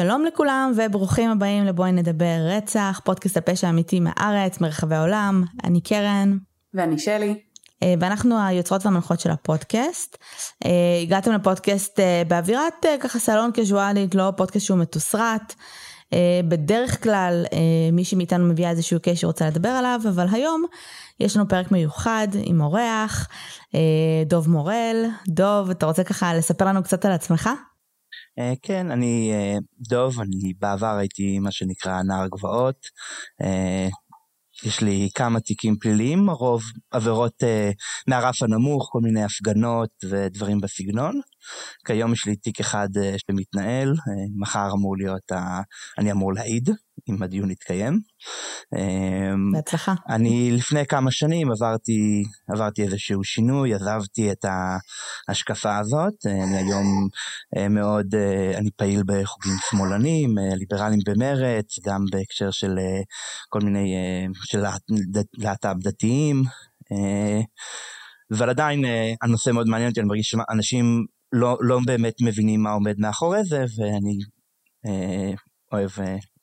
שלום לכולם וברוכים הבאים לבואי נדבר רצח, פודקאסט הפשע האמיתי מהארץ, מרחבי העולם. אני קרן. ואני שלי. אה, ואנחנו היוצרות והמנחות של הפודקאסט. אה, הגעתם לפודקאסט אה, באווירת ככה סלון קזואלית, לא פודקאסט שהוא מתוסרט. בדרך כלל מישהי מאיתנו מביאה איזשהו קשר שרוצה לדבר עליו, אבל היום יש לנו פרק מיוחד עם אורח, דוב מורל. דוב, אתה רוצה ככה לספר לנו קצת על עצמך? Uh, כן, אני uh, דוב, אני בעבר הייתי מה שנקרא נער גבעות. Uh, יש לי כמה תיקים פליליים, הרוב עבירות uh, מהרף הנמוך, כל מיני הפגנות ודברים בסגנון. כיום יש לי תיק אחד uh, שמתנהל, uh, מחר אמור להיות, ה... אני אמור להעיד, אם הדיון יתקיים. אמ, בהצלחה. אני לפני כמה שנים עברתי, עברתי איזשהו שינוי, עזבתי את ההשקפה הזאת. אני היום אה, מאוד, אה, אני פעיל בחוגים שמאלנים, אה, ליברליים במרץ, גם בהקשר של כל מיני, של להט"ב דתיים. אבל עדיין הנושא מאוד מעניין אותי, אני מרגיש שאנשים לא, לא באמת מבינים מה עומד מאחורי זה, ואני אוהב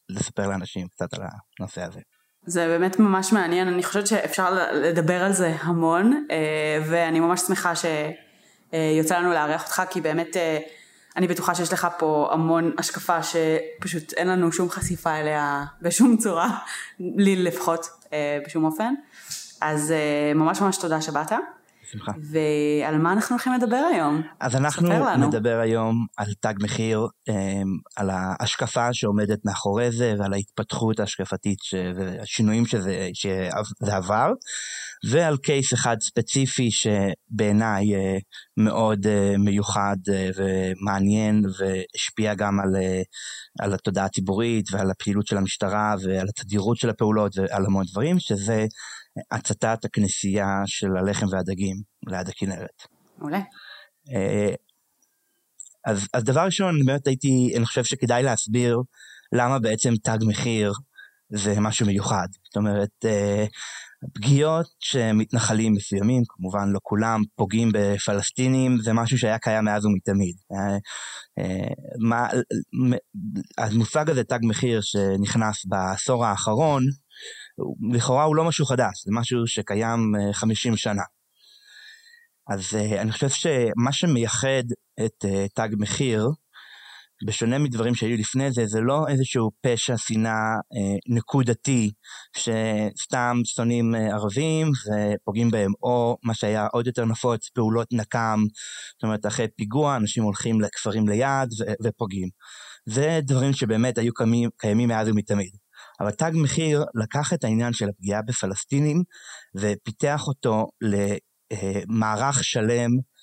לספר לאנשים קצת על הנושא הזה. זה באמת ממש מעניין, אני חושבת שאפשר לדבר על זה המון, אה, ואני ממש שמחה שיוצא לנו לארח אותך, כי באמת אה, אני בטוחה שיש לך פה המון השקפה שפשוט אין לנו שום חשיפה אליה בשום צורה, לי לפחות אה, בשום אופן. אז ממש ממש תודה שבאת. בשמחה. ועל מה אנחנו הולכים לדבר היום? אז אנחנו נדבר היום על תג מחיר, אמ, על ההשקפה שעומדת מאחורי זה ועל ההתפתחות ההשקפתית והשינויים שזה, שזה עבר, ועל קייס אחד ספציפי שבעיניי אה, מאוד אה, מיוחד אה, ומעניין והשפיע גם על, על התודעה הציבורית ועל הפעילות של המשטרה ועל התדירות של הפעולות ועל המון דברים, שזה הצתת הכנסייה של הלחם והדגים ליד הכנרת. מעולה. אז, אז דבר ראשון, באמת הייתי, אני חושב שכדאי להסביר למה בעצם תג מחיר זה משהו מיוחד. זאת אומרת, פגיעות שמתנחלים מסוימים, כמובן לא כולם, פוגעים בפלסטינים, זה משהו שהיה קיים מאז ומתמיד. אה, מה, המושג הזה, תג מחיר, שנכנס בעשור האחרון, לכאורה הוא לא משהו חדש, זה משהו שקיים 50 אה, שנה. אז אה, אני חושב שמה שמייחד את אה, תג מחיר, בשונה מדברים שהיו לפני זה, זה לא איזשהו פשע שנאה נקודתי שסתם שונאים ערבים ופוגעים בהם, או מה שהיה עוד יותר נפוץ, פעולות נקם, זאת אומרת אחרי פיגוע אנשים הולכים לכפרים ליד ופוגעים. זה דברים שבאמת היו קיימים, קיימים מאז ומתמיד. אבל תג מחיר לקח את העניין של הפגיעה בפלסטינים ופיתח אותו למערך שלם אה, אה,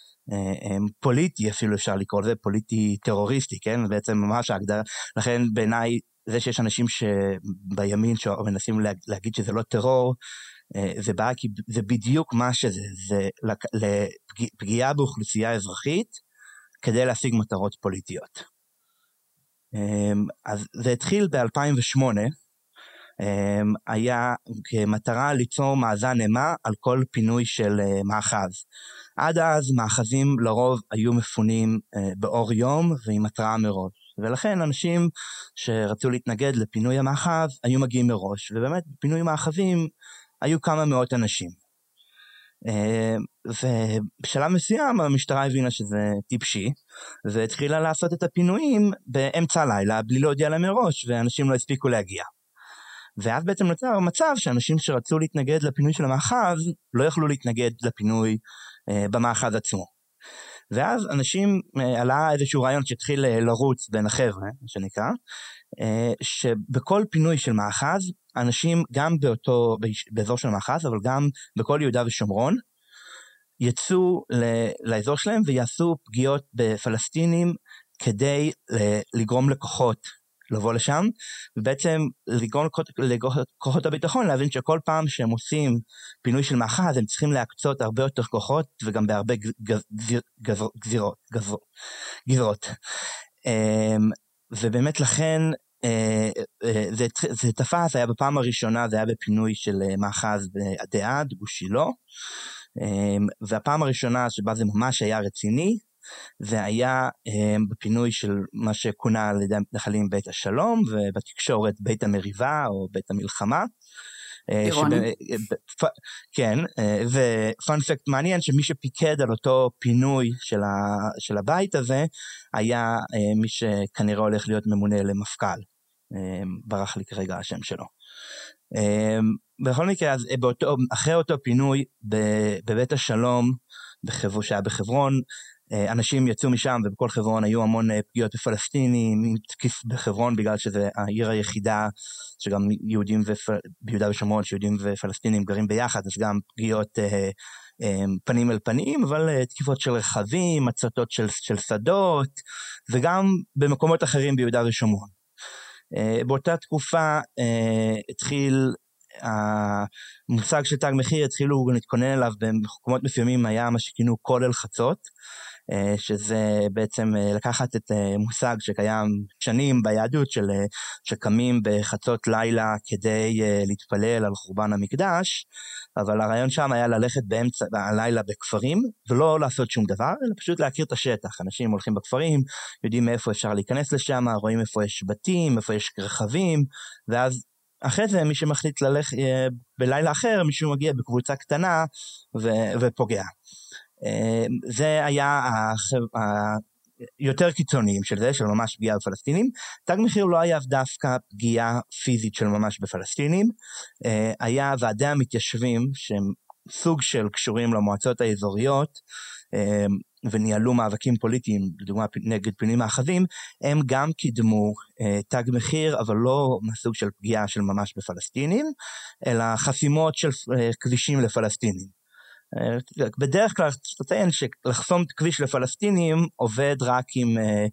פוליטי אפילו אפשר לקרוא לזה, פוליטי טרוריסטי, כן? בעצם ממש ההגדרה, לכן בעיניי זה שיש אנשים שבימין שמנסים להגיד שזה לא טרור, אה, זה בא כי זה בדיוק מה שזה, זה לפגיעה באוכלוסייה אזרחית כדי להשיג מטרות פוליטיות. אז זה התחיל ב-2008, אמ, היה כמטרה ליצור מאזן אימה על כל פינוי של אה, מאחז. עד אז מאחזים לרוב היו מפונים אה, באור יום ועם התראה מראש. ולכן אנשים שרצו להתנגד לפינוי המאחז היו מגיעים מראש, ובאמת בפינוי מאחזים היו כמה מאות אנשים. אמ, ובשלב מסוים המשטרה הבינה שזה טיפשי, והתחילה לעשות את הפינויים באמצע הלילה בלי להודיע להם מראש, ואנשים לא הספיקו להגיע. ואז בעצם נוצר מצב שאנשים שרצו להתנגד לפינוי של המאחז לא יכלו להתנגד לפינוי אה, במאחז עצמו. ואז אנשים, אה, עלה איזשהו רעיון שהתחיל אה, לרוץ בין החבר'ה, מה שנקרא, אה, שבכל פינוי של מאחז, אנשים גם באותו, באזור של המאחז, אבל גם בכל יהודה ושומרון, יצאו לאזור שלהם ויעשו פגיעות בפלסטינים כדי לגרום לכוחות לבוא לשם, ובעצם לגרום לכוחות הביטחון להבין שכל פעם שהם עושים פינוי של מאחז הם צריכים להקצות הרבה יותר כוחות וגם בהרבה גזירות. גזרות. אמ, ובאמת לכן אה, אה, זה, זה תפס, היה בפעם הראשונה, זה היה בפינוי של אה, מאחז בעדי עד, גוש אמ, והפעם הראשונה שבה זה ממש היה רציני, זה היה בפינוי של מה שכונה על ידי המתנחלים בית השלום ובתקשורת בית המריבה או בית המלחמה. אירוני. שב... כן, ופאנפקט מעניין שמי שפיקד על אותו פינוי של, ה... של הבית הזה היה מי שכנראה הולך להיות ממונה למפכ"ל. ברח לי כרגע השם שלו. בכל מקרה, אז באותו, אחרי אותו פינוי בבית השלום, בחבר, שהיה בחברון, אנשים יצאו משם ובכל חברון היו המון פגיעות בפלסטינים, תקיף בחברון בגלל שזה העיר היחידה שגם יהודים ופ... ביהודה ושומרון שיהודים ופלסטינים גרים ביחד אז גם פגיעות אה, אה, פנים אל פנים אבל אה, תקיפות של רכבים, הצתות של, של שדות וגם במקומות אחרים ביהודה ושומרון. אה, באותה תקופה אה, התחיל המושג של תג מחיר התחילו להתכונן אליו במקומות מסוימים היה מה שכינו כולל חצות אה, שזה בעצם אה, לקחת את אה, מושג שקיים שנים ביהדות של שקמים בחצות לילה כדי להתפלל על חורבן המקדש, אבל הרעיון שם היה ללכת באמצע הלילה בכפרים ולא לעשות שום דבר, אלא פשוט להכיר את השטח. אנשים הולכים בכפרים, יודעים מאיפה אפשר להיכנס לשם, רואים איפה יש בתים, איפה יש רכבים, ואז אחרי זה מי שמחליט ללכת בלילה אחר, מישהו מגיע בקבוצה קטנה ו- ופוגע. אה, זה היה היותר קיצוניים של זה, של ממש פגיעה בפלסטינים. תג מחיר לא היה דווקא פגיעה פיזית של ממש בפלסטינים, אה, היה ועדי המתיישבים שהם סוג של קשורים למועצות האזוריות, אה, וניהלו מאבקים פוליטיים, לדוגמה נגד פינים מאחזים, הם גם קידמו אה, תג מחיר, אבל לא מסוג של פגיעה של ממש בפלסטינים, אלא חסימות של אה, כבישים לפלסטינים. אה, בדרך כלל צריך לציין שלחסום כביש לפלסטינים עובד רק עם uh,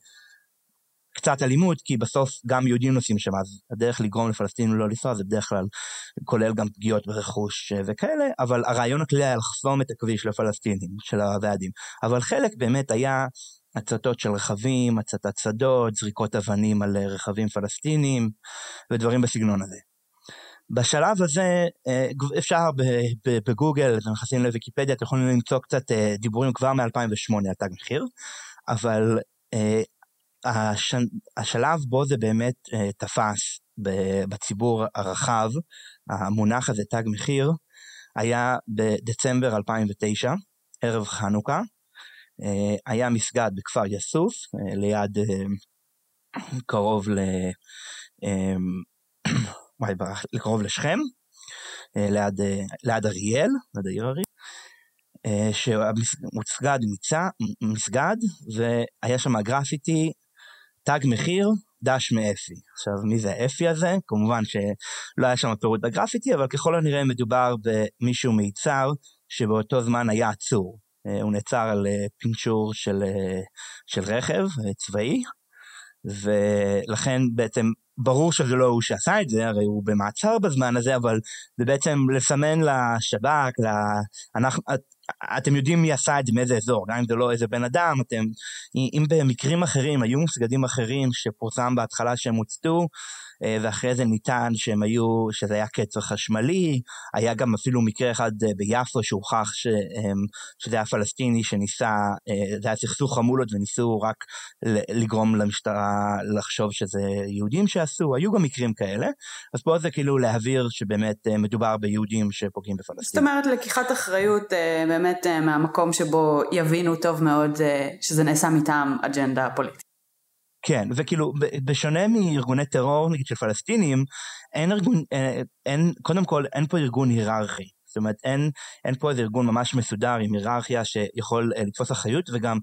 קצת אלימות, כי בסוף גם יהודים נוסעים שם, אז הדרך לגרום לפלסטינים לא לנסוע זה בדרך כלל כולל גם פגיעות ברכוש uh, וכאלה, אבל הרעיון הכללי היה לחסום את הכביש לפלסטינים, של הוועדים. אבל חלק באמת היה הצתות של רכבים, הצתת שדות, זריקות אבנים על רכבים פלסטינים ודברים בסגנון הזה. בשלב הזה אה, אפשר בגוגל, אתם נכנסים לוויקיפדיה, אתם יכולים למצוא קצת אה, דיבורים כבר מ-2008 על תג מחיר, אבל אה, השלב בו זה באמת תפס בציבור הרחב, המונח הזה תג מחיר, היה בדצמבר 2009, ערב חנוכה, היה מסגד בכפר יסוף, ליד, קרוב ל... וואי ברח, לקרוב לשכם, אה, ליד, אה, ליד אריאל, ליד העיר אריאל, אה, שהוצגד מיצה, מסגד, והיה שם גרפיטי, תג מחיר, דש מאפי. עכשיו, מי זה האפי הזה? כמובן שלא היה שם פירוט בגרפיטי, אבל ככל הנראה מדובר במישהו מיצר שבאותו זמן היה עצור. הוא נעצר על פינצ'ור של, של רכב צבאי, ולכן בעצם ברור שזה לא הוא שעשה את זה, הרי הוא במעצר בזמן הזה, אבל זה בעצם לסמן לשב"כ, לה... אנחנו, את, אתם יודעים מי עשה את זה, מאיזה אזור, גם אם זה לא איזה בן אדם, אתם, אם במקרים אחרים, היו מסגדים אחרים שפורסם בהתחלה שהם הוצתו, ואחרי זה נטען שהם היו, שזה היה קצר חשמלי, היה גם אפילו מקרה אחד אה, ביפו שהוכח ש, שזה היה פלסטיני שניסה, אה, זה היה סכסוך חמולות וניסו רק לגרום למשטרה לחשוב שזה יהודים שעשו, היו גם מקרים כאלה, אז פה זה כאילו להבהיר שבאמת מדובר ביהודים שפוגעים בפלסטינים. זאת אומרת לקיחת אחריות באמת מהמקום שבו יבינו טוב מאוד שזה נעשה מטעם אג'נדה פוליטית. כן, וכאילו בשונה מארגוני טרור נגיד של פלסטינים, אין ארגון, אין, אין, קודם כל אין פה ארגון היררכי. זאת אומרת אין, אין פה איזה ארגון ממש מסודר עם היררכיה שיכול אה, לתפוס אחריות וגם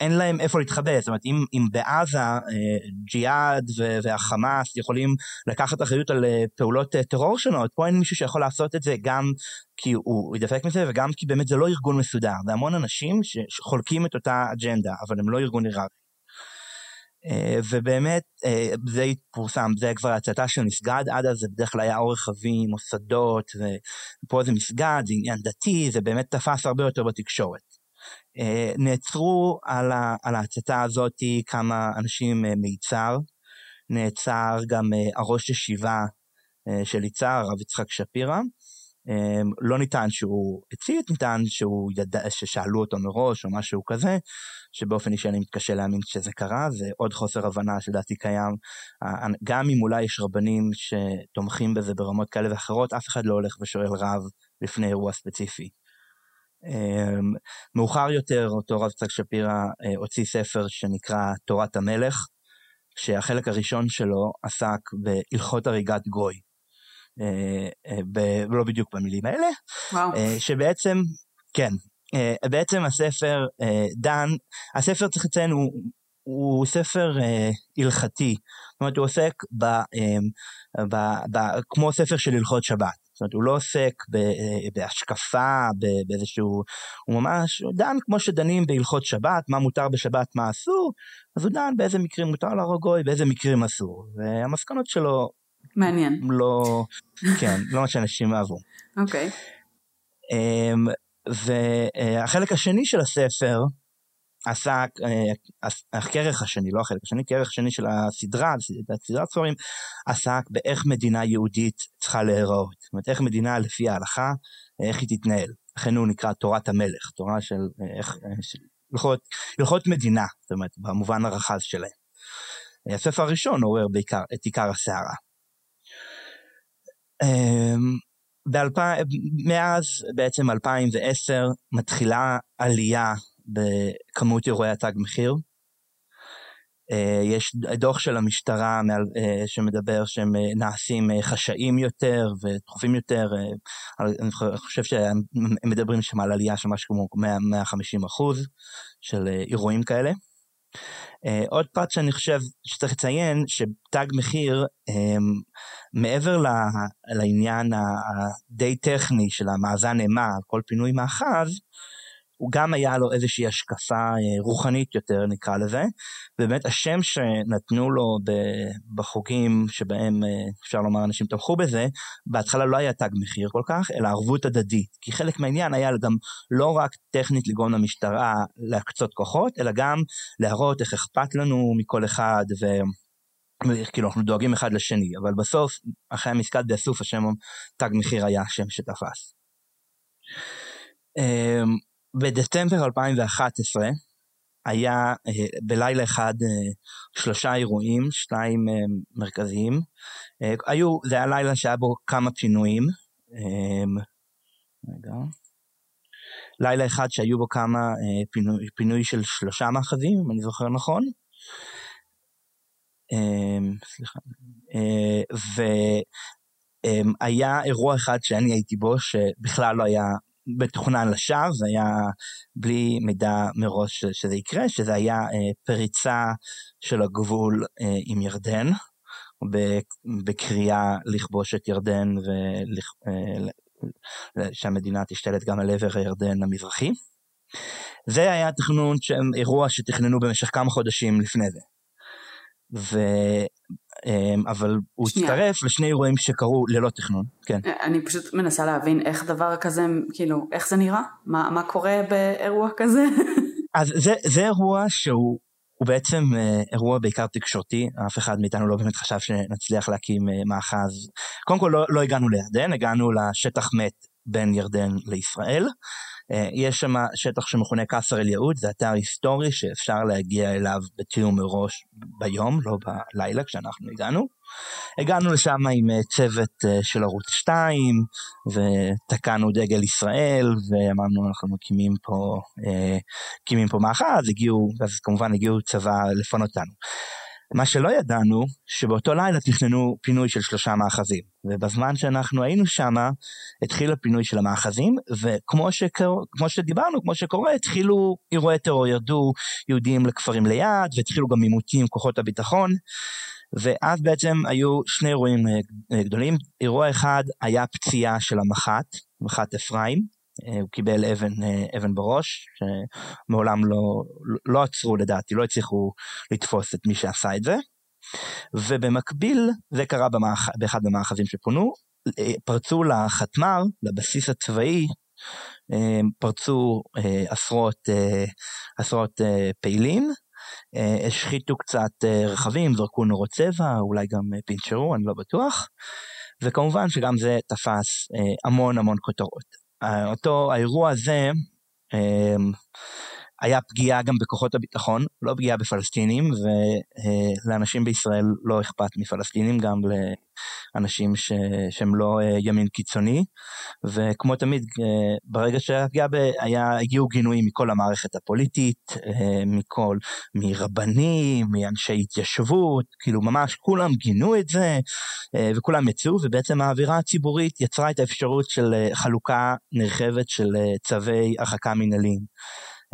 אין להם איפה להתחבא, זאת אומרת אם, אם בעזה אה, ג'יהאד והחמאס יכולים לקחת אחריות על אה, פעולות אה, טרור שונות, פה אין מישהו שיכול לעשות את זה גם כי הוא ידפק מזה וגם כי באמת זה לא ארגון מסודר, זה המון אנשים שחולקים את אותה אג'נדה אבל הם לא ארגון היררכי. אה, ובאמת אה, זה פורסם, זה כבר הצתה של מסגד, עד אז זה בדרך כלל היה אורך חבים, מוסדות, ופה זה מסגד, זה עניין דתי, זה באמת תפס הרבה יותר בתקשורת. אה, נעצרו על, ההצתה הזאת כמה אנשים מיצהר, נעצר גם הראש ישיבה של יצהר, הרב יצחק שפירא, לא ניתן שהוא הצית, ניתן שהוא ידע, ששאלו אותו מראש או משהו כזה, שבאופן אישי אני מתקשה להאמין שזה קרה, זה עוד חוסר הבנה שלדעתי קיים. גם אם אולי יש רבנים שתומכים בזה ברמות כאלה ואחרות, אף אחד לא הולך ושואל רב לפני אירוע ספציפי. אמ, מאוחר יותר אותו רב צג שפירא אה, הוציא ספר שנקרא תורת המלך, שהחלק הראשון שלו עסק בהלכות הריגת גוי. אה, אה, ב- לא בדיוק במילים האלה, וואו. שבעצם, כן, בעצם הספר דן, הספר צריך לציין הוא, הוא ספר הלכתי, זאת אומרת הוא עוסק ב, ב, ב, כמו ספר של הלכות שבת. זאת אומרת, הוא לא עוסק בהשקפה, באיזשהו... הוא ממש דן כמו שדנים בהלכות שבת, מה מותר בשבת, מה אסור, אז הוא דן באיזה מקרים מותר להרוג גוי, באיזה מקרים אסור. והמסקנות שלו... מעניין. לא... כן, לא מה שאנשים אהבו. אוקיי. Okay. אמ, והחלק השני של הספר, עסק, אה, הכרך השני, לא החלק השני, כרך השני של הסדרה, סדרת ספרים, עסק באיך מדינה יהודית צריכה להיראות. זאת אומרת, איך מדינה לפי ההלכה, איך היא תתנהל. לכן הוא נקרא תורת המלך, תורה של אה, איך, אה, של הלכות, הלכות מדינה, זאת אומרת, במובן הרחב שלהם. הספר הראשון עורר בעיקר את עיקר הסערה. אמ, מאז בעצם 2010 מתחילה עלייה בכמות אירועי התג מחיר. אה, יש דוח של המשטרה אה, שמדבר שהם אה, נעשים חשאיים יותר ודחופים יותר, אני חושב שהם מדברים שם על עלייה של משהו כמו 150 אחוז של אירועים כאלה. עוד פרט שאני חושב שצריך לציין, שתג מחיר, מעבר לעניין הדי טכני של המאזן אימה, כל פינוי מאחז, הוא גם היה לו איזושהי השקפה אה, רוחנית יותר נקרא לזה, ובאמת השם שנתנו לו בחוגים שבהם אה, אפשר לומר אנשים תמכו בזה, בהתחלה לא היה תג מחיר כל כך, אלא ערבות הדדית, כי חלק מהעניין היה גם לא רק טכנית לגרום למשטרה להקצות כוחות, אלא גם להראות איך אכפת לנו מכל אחד ו... כאילו אנחנו דואגים אחד לשני, אבל בסוף, אחרי המסקד באסוף השם תג מחיר היה השם שתפס. אמ, בדצמבר 2011 היה אה, בלילה אחד אה, שלושה אירועים, שניים אה, מרכזיים. היו, זה היה לילה שהיה בו כמה פינויים. רגע. לילה אחד שהיו בו כמה פינוי, פינוי של שלושה מאחזים, אם אני זוכר נכון. סליחה. והיה אירוע אחד שאני הייתי בו, שבכלל לא היה מתוכנן לשווא, זה היה בלי מידע מראש שזה יקרה, שזה היה אה, פריצה של הגבול אה, עם ירדן, בקריאה לכבוש את ירדן ושהמדינה אה, תשתלט גם על עבר הירדן המזרחי. זה היה תכנון, אירוע שתכננו במשך כמה חודשים לפני זה. אמ, אבל הוא הצטרף לשני אירועים שקרו ללא תכנון, כן. אני פשוט מנסה להבין איך דבר כזה, כאילו, איך זה נראה? מה, מה קורה באירוע כזה? אז זה, זה אירוע שהוא הוא בעצם אה, אירוע בעיקר תקשורתי, אף אחד מאיתנו לא באמת חשב שנצליח להקים אה, מאחז. קודם כל לא, לא הגענו לירדן, הגענו לשטח מת בין ירדן לישראל. אה, יש שם שטח שמכונה קסר אל יהוד, זה אתר היסטורי שאפשר להגיע אליו בתיאום מראש ביום, לא בלילה כשאנחנו הגענו. הגענו לשם עם אה, צוות אה, של ערוץ 2, ותקענו דגל ישראל, ואמרנו אנחנו מקימים פה, מקימים פה מאחז, הגיעו, אז כמובן הגיעו צבא לפנות אותנו. מה שלא ידענו, שבאותו לילה תכננו פינוי של שלושה מאחזים, ובזמן שאנחנו היינו שם, התחיל הפינוי של המאחזים, וכמו שקור... שדיברנו, כמו שקורה, התחילו אירועי טרור, ירדו יהודים לכפרים ליד, והתחילו גם עימותים עם כוחות הביטחון, ואז בעצם היו שני אירועים אה, גדולים, אירוע אחד היה פציעה של המח"ט, מח"ט אפרים, הוא קיבל אבן, אה, אבן בראש, שמעולם לא, לא עצרו לדעתי, לא הצליחו לתפוס את מי שעשה את זה. ובמקביל, זה קרה במאח, באחד המאחזים שפונו, אה, פרצו לחתמ"ר, לבסיס הצבאי, פרצו עשרות, עשרות פעילים, השחיתו קצת רכבים, זרקו נורות צבע, אולי גם פינצ'רו, אני לא בטוח. וכמובן שגם זה תפס המון המון כותרות. אותו האירוע הזה, היה פגיעה גם בכוחות הביטחון, לא פגיעה בפלסטינים, ולאנשים בישראל לא אכפת מפלסטינים, גם לאנשים ש... שהם לא אה, ימין קיצוני, וכמו תמיד, אה, ברגע שהיה פגיעה, היה, הגיעו גינויים מכל המערכת הפוליטית, אה, מכל, מרבנים, מאנשי התיישבות, כאילו ממש כולם גינו את זה, וכולם יצאו, ובעצם האווירה הציבורית יצרה את האפשרות של חלוקה נרחבת של צווי הרחקה מנהליים.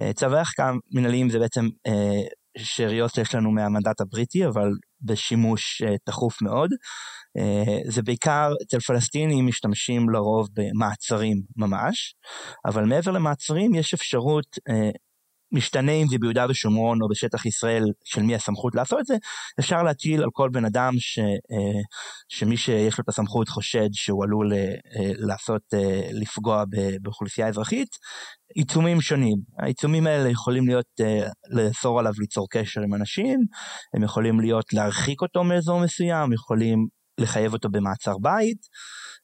אה, צווי הרחקה מנהליים זה בעצם אה, שאריות שיש לנו מהמנדט הבריטי, אבל בשימוש אה, תכוף מאוד. זה בעיקר אצל פלסטינים משתמשים לרוב במעצרים ממש, אבל מעבר למעצרים יש אפשרות משתנה אם זה ביהודה ושומרון או בשטח ישראל של מי הסמכות לעשות את זה, אפשר להטיל על כל בן אדם ש, אה, שמי שיש לו את הסמכות חושד שהוא עלול אה, לעשות, אה, לפגוע באוכלוסייה אזרחית, עיצומים שונים. העיצומים האלה יכולים להיות, לאסור עליו ליצור קשר עם אנשים, הם יכולים להיות להרחיק אותו מאזור מסוים, יכולים לחייב אותו במעצר בית,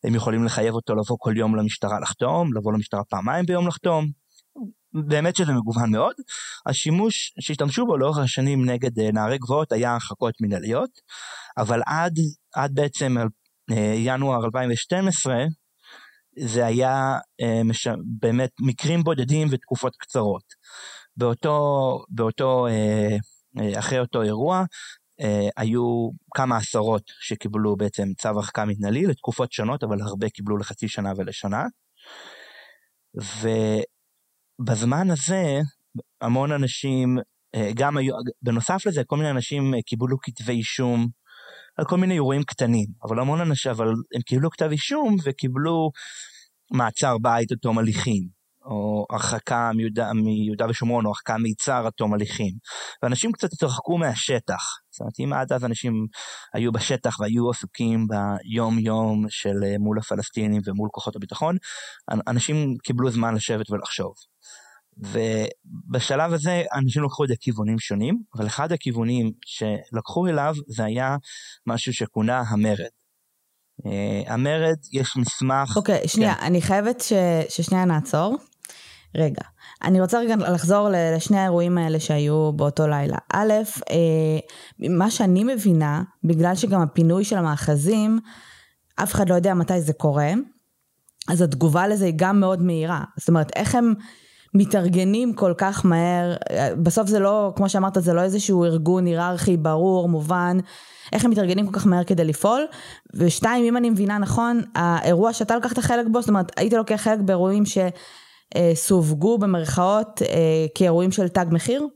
הם יכולים לחייב אותו לבוא כל יום למשטרה לחתום, לבוא למשטרה פעמיים ביום לחתום. באמת שזה מגוון מאוד. השימוש שהשתמשו בו לאורך השנים נגד אה, נערי גבוהות היה הרחקות מנהליות, אבל עד, עד בעצם אה, ינואר 2012 זה היה אה, מש... באמת מקרים בודדים ותקופות קצרות. באותו, באותו, אחרי אותו אירוע, היו כמה עשרות שקיבלו בעצם צו הרחקה מנהלי לתקופות שונות, אבל הרבה קיבלו לחצי שנה ולשנה. ו... בזמן הזה המון אנשים, אה, גם היו, בנוסף לזה כל מיני אנשים אה, קיבלו כתבי אישום על כל מיני אירועים קטנים, אבל המון אנשים, אבל הם קיבלו כתב אישום וקיבלו מעצר בית עד תום הליכים, או הרחקה מיהודה, מיהודה ושומרון, או הרחקה מיצהר עד תום הליכים. ואנשים קצת התרחקו מהשטח. זאת אומרת, אם עד אז אנשים היו בשטח והיו עסוקים ביום-יום של אה, מול הפלסטינים ומול כוחות הביטחון, אנשים קיבלו זמן לשבת ולחשוב. ובשלב הזה אנשים לקחו את זה כיוונים שונים, אבל אחד הכיוונים שלקחו אליו זה היה משהו שכונה המרד. Uh, המרד, יש מסמך... אוקיי, okay, שנייה, כן. אני חייבת ש... ששנייה נעצור. רגע, אני רוצה רגע לחזור לשני האירועים האלה שהיו באותו לילה. א', אה, מה שאני מבינה, בגלל שגם הפינוי של המאחזים, אף אחד לא יודע מתי זה קורה, אז התגובה לזה היא גם מאוד מהירה. זאת אומרת, איך הם מתארגנים כל כך מהר, בסוף זה לא, כמו שאמרת, זה לא איזשהו ארגון היררכי ברור, מובן, איך הם מתארגנים כל כך מהר כדי לפעול, ושתיים, אם אני מבינה נכון, האירוע שאתה לקחת חלק בו, זאת אומרת, היית לוקח חלק באירועים שסווגו במרכאות אה, כאירועים של תג מחיר?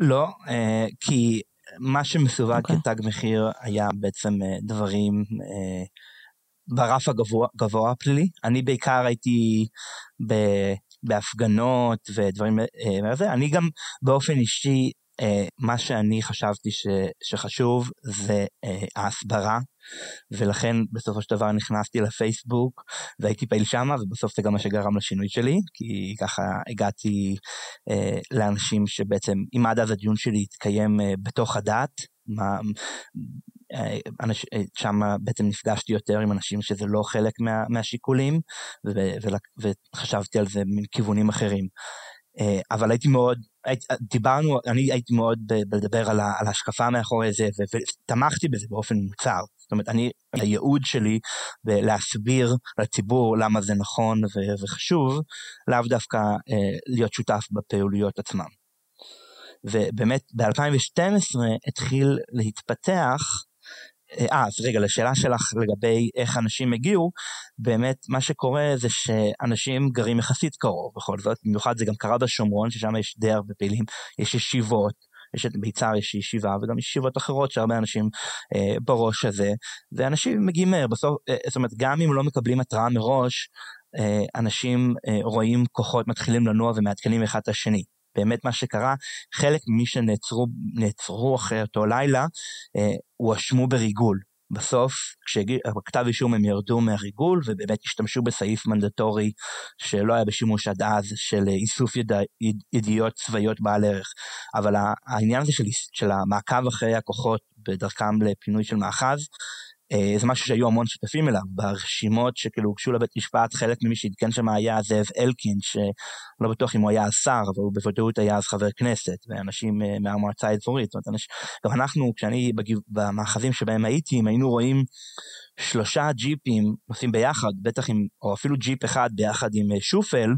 לא, אה, כי מה שמסווג okay. אוקיי. כתג מחיר היה בעצם אה, דברים ברף הגבוה, גבוה פלילי. אני בעיקר הייתי ב... בהפגנות ודברים. אה, אני גם באופן אישי, אה, מה שאני חשבתי ש, שחשוב זה אה, ההסברה, ולכן בסופו של דבר נכנסתי לפייסבוק והייתי פעיל שמה, ובסוף זה גם מה שגרם לשינוי שלי, כי ככה הגעתי לאנשים שבעצם, אם עד אז הדיון שלי התקיים בתוך הדת, מה, אנש, שם בעצם נפגשתי יותר עם אנשים שזה לא חלק מה, מהשיקולים, ו, ו, וחשבתי על זה מכיוונים אחרים. אה, אבל הייתי מאוד, היית, דיברנו, אני הייתי מאוד בלדבר על, ההשקפה מאחורי זה, ותמכתי בזה באופן מוצר. זאת אומרת, אני, הייעוד שלי להסביר לציבור למה זה נכון וחשוב, לאו דווקא אה, להיות שותף בפעילויות עצמם. ובאמת ב-2012 התחיל להתפתח אה, אז רגע, לשאלה שלך לגבי איך אנשים הגיעו, באמת מה שקורה זה שאנשים גרים יחסית קרוב בכל זאת, במיוחד זה גם קרה בשומרון, ששם יש די הרבה פעילים, יש ישיבות, יש את ביצהר יש ישיבה וגם יש ישיבות אחרות שהרבה אנשים אה, בראש הזה, ואנשים מגיעים מהר, בסוף, אה, זאת אומרת גם אם לא מקבלים התראה מראש, אה, אנשים אה, רואים כוחות מתחילים לנוע ומעדכנים אחד את השני. באמת מה שקרה, חלק ממי שנעצרו אחרי אותו לילה, אה, הואשמו בריגול. בסוף, כשכתב אישום הם ירדו מהריגול ובאמת השתמשו בסעיף מנדטורי שלא היה בשימוש עד אז של איסוף יד... ידיעות צבאיות בעל ערך. אבל העניין הזה של, של המעקב אחרי הכוחות בדרכם לפינוי של מאחז, זה משהו שהיו המון שותפים אליו, ברשימות שכאילו הוגשו לבית משפט, חלק ממי שעדכן שם היה זאב אלקין, שלא בטוח אם הוא היה שר, אבל הוא בוודאות היה אז חבר כנסת, ואנשים מהמועצה האזורית, זאת אומרת, אנשים, גם אנחנו, כשאני במאחזים שבהם הייתי, אם היינו רואים שלושה ג'יפים נוסעים ביחד, בטח עם, או אפילו ג'יפ אחד ביחד עם אה, שופל,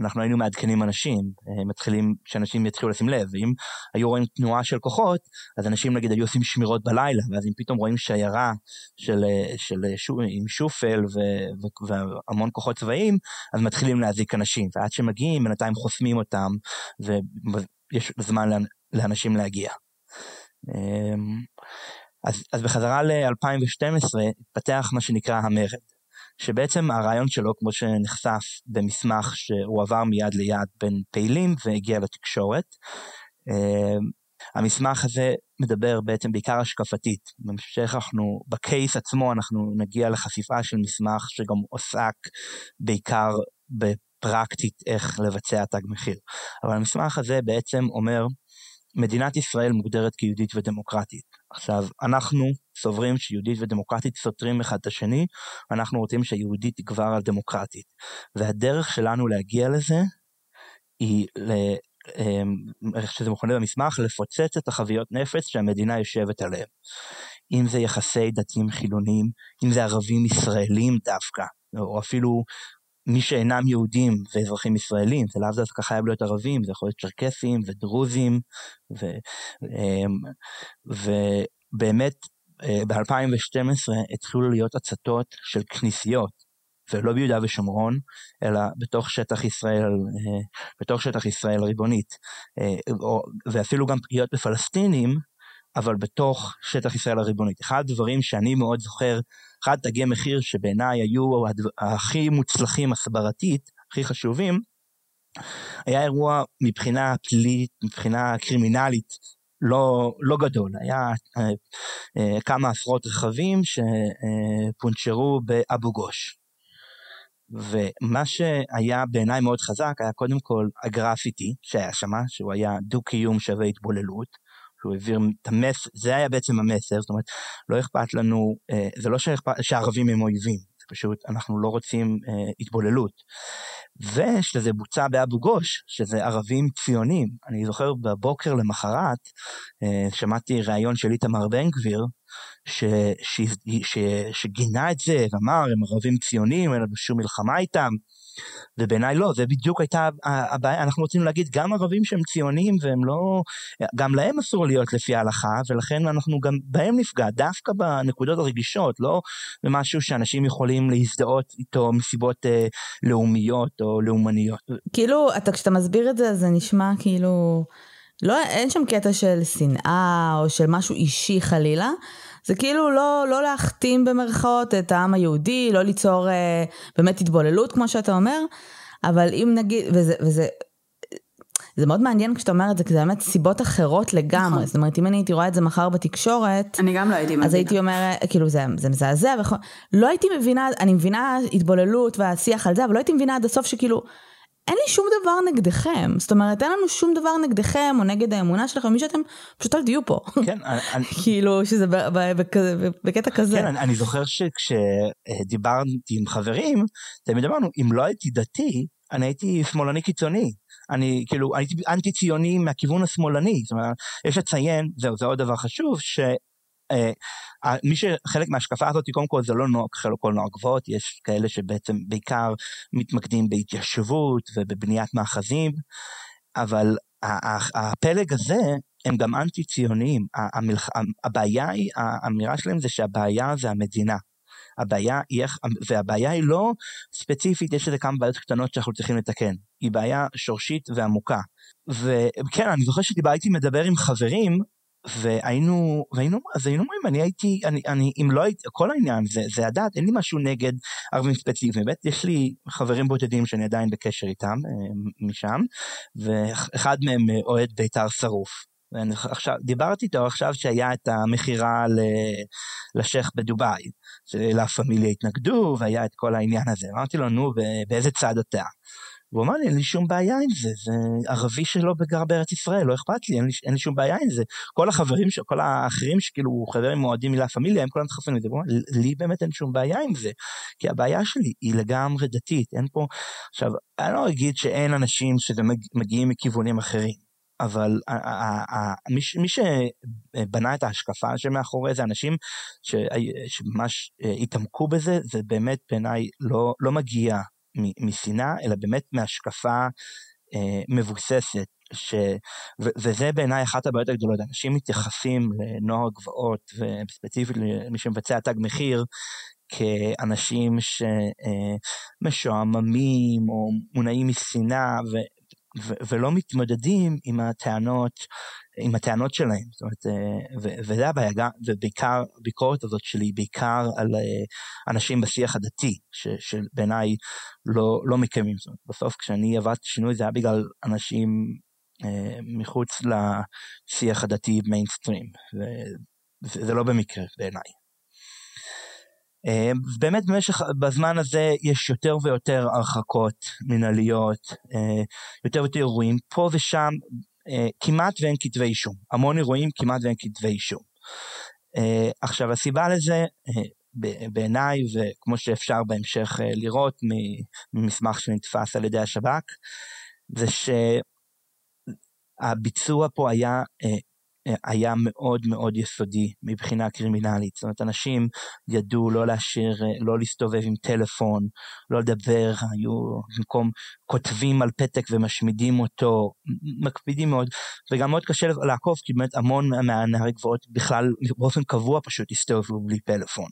אנחנו היינו מעדכנים אנשים, אה, מתחילים, שאנשים יתחילו לשים לב, ואם היו רואים תנועה של כוחות, אז אנשים נגיד היו עושים שמירות בלילה, ואז אם פתאום רואים שיירה של, אה, של, של עם שופל ו, ו, והמון כוחות צבאיים, אז מתחילים להזיק אנשים, ועד שמגיעים בינתיים חוסמים אותם, ויש זמן לאנשים להגיע. אז, אז בחזרה ל-2012 התפתח מה שנקרא המרד, שבעצם הרעיון שלו, כמו שנחשף במסמך שהועבר מיד ליד בין פעילים והגיע לתקשורת, אמ, המסמך הזה מדבר בעצם בעיקר השקפתית. בהמשך אנחנו, בקייס עצמו אנחנו נגיע לחשיפה של מסמך שגם עוסק בעיקר בפרקטית איך לבצע תג מחיר. אבל המסמך הזה בעצם אומר מדינת ישראל מוגדרת כיהודית ודמוקרטית. עכשיו, אנחנו סוברים שיהודית ודמוקרטית סותרים אחד את השני, אנחנו רוצים שיהודית תגבר על דמוקרטית. והדרך שלנו להגיע לזה היא, אמ, איך שזה מכונה במסמך, לפוצץ את החביות נפץ שהמדינה יושבת עליהן. אם זה יחסי דתיים חילונים, אם זה ערבים ישראלים דווקא, או אפילו מי שאינם יהודים ואזרחים ישראלים, זה לאו דווקא חייב להיות ערבים, זה יכול להיות צ'רקסים ודרוזים, ו, אמ, ובאמת אה, ב-2012 התחילו להיות הצתות של כנסיות, ולא ביהודה ושומרון, אלא בתוך שטח ישראל, אה, בתוך שטח ישראל ריבונית, אה, ואפילו גם פגיעות בפלסטינים, אבל בתוך שטח ישראל הריבונית. אחד הדברים שאני מאוד זוכר, אחד תגי מחיר שבעיניי היו הכי מוצלחים הסברתית, הכי חשובים, היה אירוע מבחינה פלילית, מבחינה קרימינלית, לא, לא גדול, היה אה, אה, כמה עשרות רכבים שפונצ'רו באבו גוש. ומה שהיה בעיניי מאוד חזק היה קודם כל הגרפיטי שהיה שם, שהוא היה דו-קיום שווה התבוללות, שהוא העביר את המסר, זה היה בעצם המסר, זאת אומרת, לא אכפת לנו, אה, זה לא שאכפת, שהערבים הם אויבים, זה פשוט, אנחנו לא רוצים אה, התבוללות. ושזה בוצע באבו גוש, שזה ערבים ציונים. אני זוכר בבוקר למחרת, אה, שמעתי ראיון של איתמר בן גביר, ש, ש, ש, שגינה את זה ואמר, הם ערבים ציונים, אין לנו שום מלחמה איתם. ובעיניי לא, זה בדיוק הייתה הבעיה, אנחנו רוצים להגיד גם ערבים שהם ציונים והם לא, גם להם אסור להיות לפי ההלכה, ולכן אנחנו גם בהם נפגע, דווקא בנקודות הרגישות, לא במשהו שאנשים יכולים להזדהות איתו מסיבות אה, לאומיות או לאומניות. כאילו, אתה, כשאתה מסביר את זה, זה נשמע כאילו, לא, אין שם קטע של שנאה או של משהו אישי חלילה. זה כאילו לא, לא להכתים במרכאות את העם היהודי, לא ליצור אה, באמת התבוללות כמו שאתה אומר, אבל אם נגיד, וזה, וזה, זה מאוד מעניין כשאתה אומר את זה, כי זה באמת סיבות אחרות לגמרי. נכון. זאת אומרת, אם אני הייתי רואה את זה מחר בתקשורת, אני גם לא הייתי מבינה. אז הייתי אומרת, כאילו זה, זה מזעזע, וכו, לא הייתי מבינה, אני מבינה התבוללות והשיח על זה, אבל לא הייתי מבינה עד הסוף שכאילו, אין לי שום דבר נגדכם, זאת אומרת אין לנו שום דבר נגדכם או נגד האמונה שלכם, מי שאתם פשוט אל תהיו פה. כן, אני... כאילו שזה בקטע כזה. כן, אני, אני זוכר שכשדיברתי עם חברים, תמיד אמרנו, אם לא הייתי דתי, אני הייתי שמאלני קיצוני. אני כאילו הייתי אנטי ציוני מהכיוון השמאלני, זאת אומרת, יש לציין, זהו, זה עוד דבר חשוב, ש... מי שחלק מההשקפה הזאת, קודם כל זה לא נוער, כל נוער גבוהות, יש כאלה שבעצם בעיקר מתמקדים בהתיישבות ובבניית מאחזים, אבל הפלג הזה הם גם אנטי ציוניים, המלח... הבעיה היא, האמירה שלהם זה שהבעיה זה המדינה. הבעיה היא איך, והבעיה היא לא ספציפית, יש איזה כמה בעיות קטנות שאנחנו צריכים לתקן, היא בעיה שורשית ועמוקה. וכן, אני זוכר שדיברתי מדבר עם חברים והיינו, והיינו, אז היינו אומרים, אני הייתי, אני, אני, אם לא הייתי, כל העניין זה, זה הדת, אין לי משהו נגד ערבים ספציפיים, באמת, יש לי חברים בודדים שאני עדיין בקשר איתם אה, משם, ואחד מהם אה, אוהד בית"ר שרוף. ואני עכשיו, דיברתי איתו עכשיו שהיה את המכירה לשייח בדובאי, שלה פמיליה התנגדו, והיה את כל העניין הזה. אמרתי לו, נו, באיזה צד אתה? והוא אמר לי, אין לי שום בעיה עם זה, זה ערבי שלא גר בארץ ישראל, לא אכפת לי, אין לי, אין לי שום בעיה עם זה. כל החברים, כל האחרים שכאילו חברים מועדים מלה פמיליה, הם כולם דחפים את זה. הוא אמר, לי באמת אין שום בעיה עם זה, כי הבעיה שלי היא לגמרי דתית, אין פה... עכשיו, אני לא אגיד שאין אנשים שזה מגיעים מכיוונים אחרים. אבל מי שבנה את ההשקפה שמאחורי זה, אנשים שממש אה, התעמקו בזה, זה באמת בעיניי לא, לא מגיע משנאה, אלא באמת מהשקפה אה, מבוססת. ש... ו- וזה בעיניי אחת הבעיות הגדולות, אנשים מתייחסים לנוער גבעות, וספציפית למי שמבצע תג מחיר, כאנשים שמשועממים אה, או מונעים משנאה, ולא מתמודדים עם הטענות, עם הטענות שלהם. זאת אומרת, אה, וזה הבעיה, ובעיקר, הביקורת הזאת שלי בעיקר על אה, אנשים בשיח הדתי, שבעיניי לא, לא מקיימים. זאת אומרת, בסוף כשאני עבדתי שינוי זה היה בגלל אנשים אה, מחוץ לשיח הדתי מיינסטרים, וזה לא במקרה בעיניי. אה, באמת במשך, בזמן הזה יש יותר ויותר הרחקות מנהליות, אה, יותר ויותר אירועים, פה ושם כמעט ואין כתבי אישום, המון אירועים כמעט ואין כתבי אישום. עכשיו הסיבה לזה בעיניי וכמו שאפשר בהמשך לראות ממסמך שנתפס על ידי השב"כ, זה שהביצוע פה היה היה מאוד מאוד יסודי מבחינה קרימינלית. זאת אומרת, אנשים ידעו לא להשאיר, לא להסתובב עם טלפון, לא לדבר, היו במקום כותבים על פתק ומשמידים אותו, מקפידים מאוד, וגם מאוד קשה לעקוב, כי באמת המון מהנערי גבוהות בכלל באופן קבוע פשוט הסתובבו בלי פלאפון.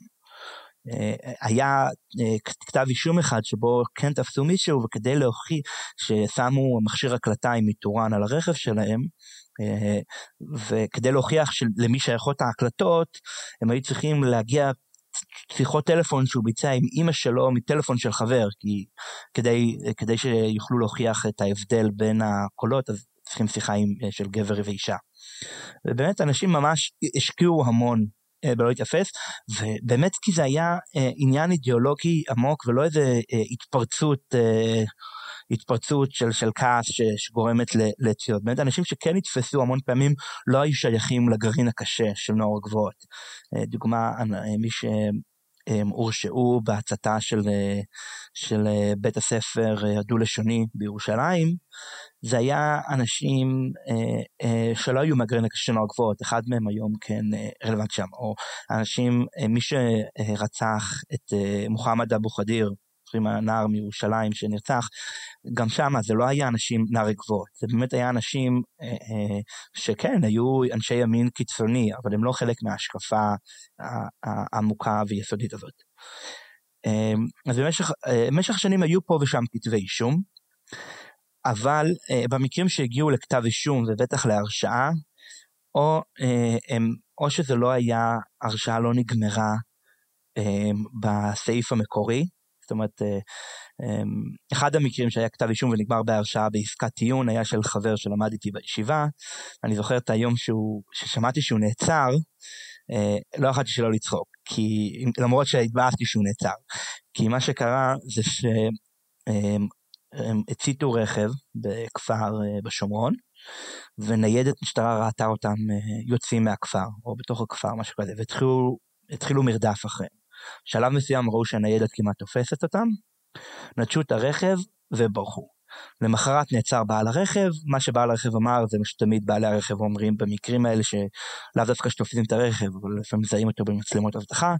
אה, היה אה, כתב אישום אחד שבו כן תפסו מישהו וכדי להוכיח ששמו מכשיר הקלטה עם מיטורן על הרכב שלהם אה, וכדי להוכיח למי שייכות ההקלטות הם היו צריכים להגיע שיחות טלפון שהוא ביצע עם אימא שלו מטלפון של חבר כי כדי, כדי שיוכלו להוכיח את ההבדל בין הקולות אז צריכים שיחה עם, של גבר ואישה. ובאמת אנשים ממש השקיעו המון אה, ולא להתאפס, ובאמת כי זה היה אה, עניין אידיאולוגי עמוק ולא איזה אה, התפרצות, התפרצות של, של כעס ש, שגורמת לציוד. באמת אנשים שכן נתפסו המון פעמים לא היו שייכים לגרעין הקשה של נוער הגבוהות. דוגמה, מי ש... הורשעו בהצתה של, של בית הספר הדו-לשוני בירושלים, זה היה אנשים אה, אה, שלא היו מהגרעין הקשה נוער גבוהות, אחד מהם היום כן אה, רלוונט שם, או אנשים, אה, מי שרצח את אה, מוחמד אבו חדיר, זוכרים הנער מירושלים שנרצח, גם שם זה לא היה אנשים נערי גבוהות, זה באמת היה אנשים אה, אה, שכן, היו אנשי ימין קיצוני, אבל הם לא חלק מההשקפה העמוקה ויסודית הזאת. אה, אז במשך, אה, במשך השנים היו פה ושם כתבי אישום, אבל אה, במקרים שהגיעו לכתב אישום ובטח להרשעה, או, אה, הם, או שזה לא היה, הרשעה לא נגמרה אה, בסעיף המקורי, זאת אומרת, אה, אה, אחד המקרים שהיה כתב אישום ונגמר בהרשעה בעסקת טיעון היה של חבר שלמד איתי בישיבה. אני זוכר את היום שהוא, ששמעתי שהוא נעצר, אה, לא יכולתי שלא לצחוק, כי למרות שהתבאסתי שהוא נעצר. כי מה שקרה זה ש... הם הציתו רכב בכפר אה, בשומרון, וניידת משטרה ראתה אותם אה, יוצאים מהכפר, או בתוך הכפר, משהו כזה, והתחילו מרדף אחריהם. בשלב מסוים ראו שהניידת כמעט תופסת אותם, נטשו את הרכב וברחו. למחרת נעצר בעל הרכב, מה שבעל הרכב אמר זה מה שתמיד בעלי הרכב אומרים במקרים האלה שלאו דווקא שתופסים את הרכב, אבל לפעמים מזהים אותו במצלמות אבטחה,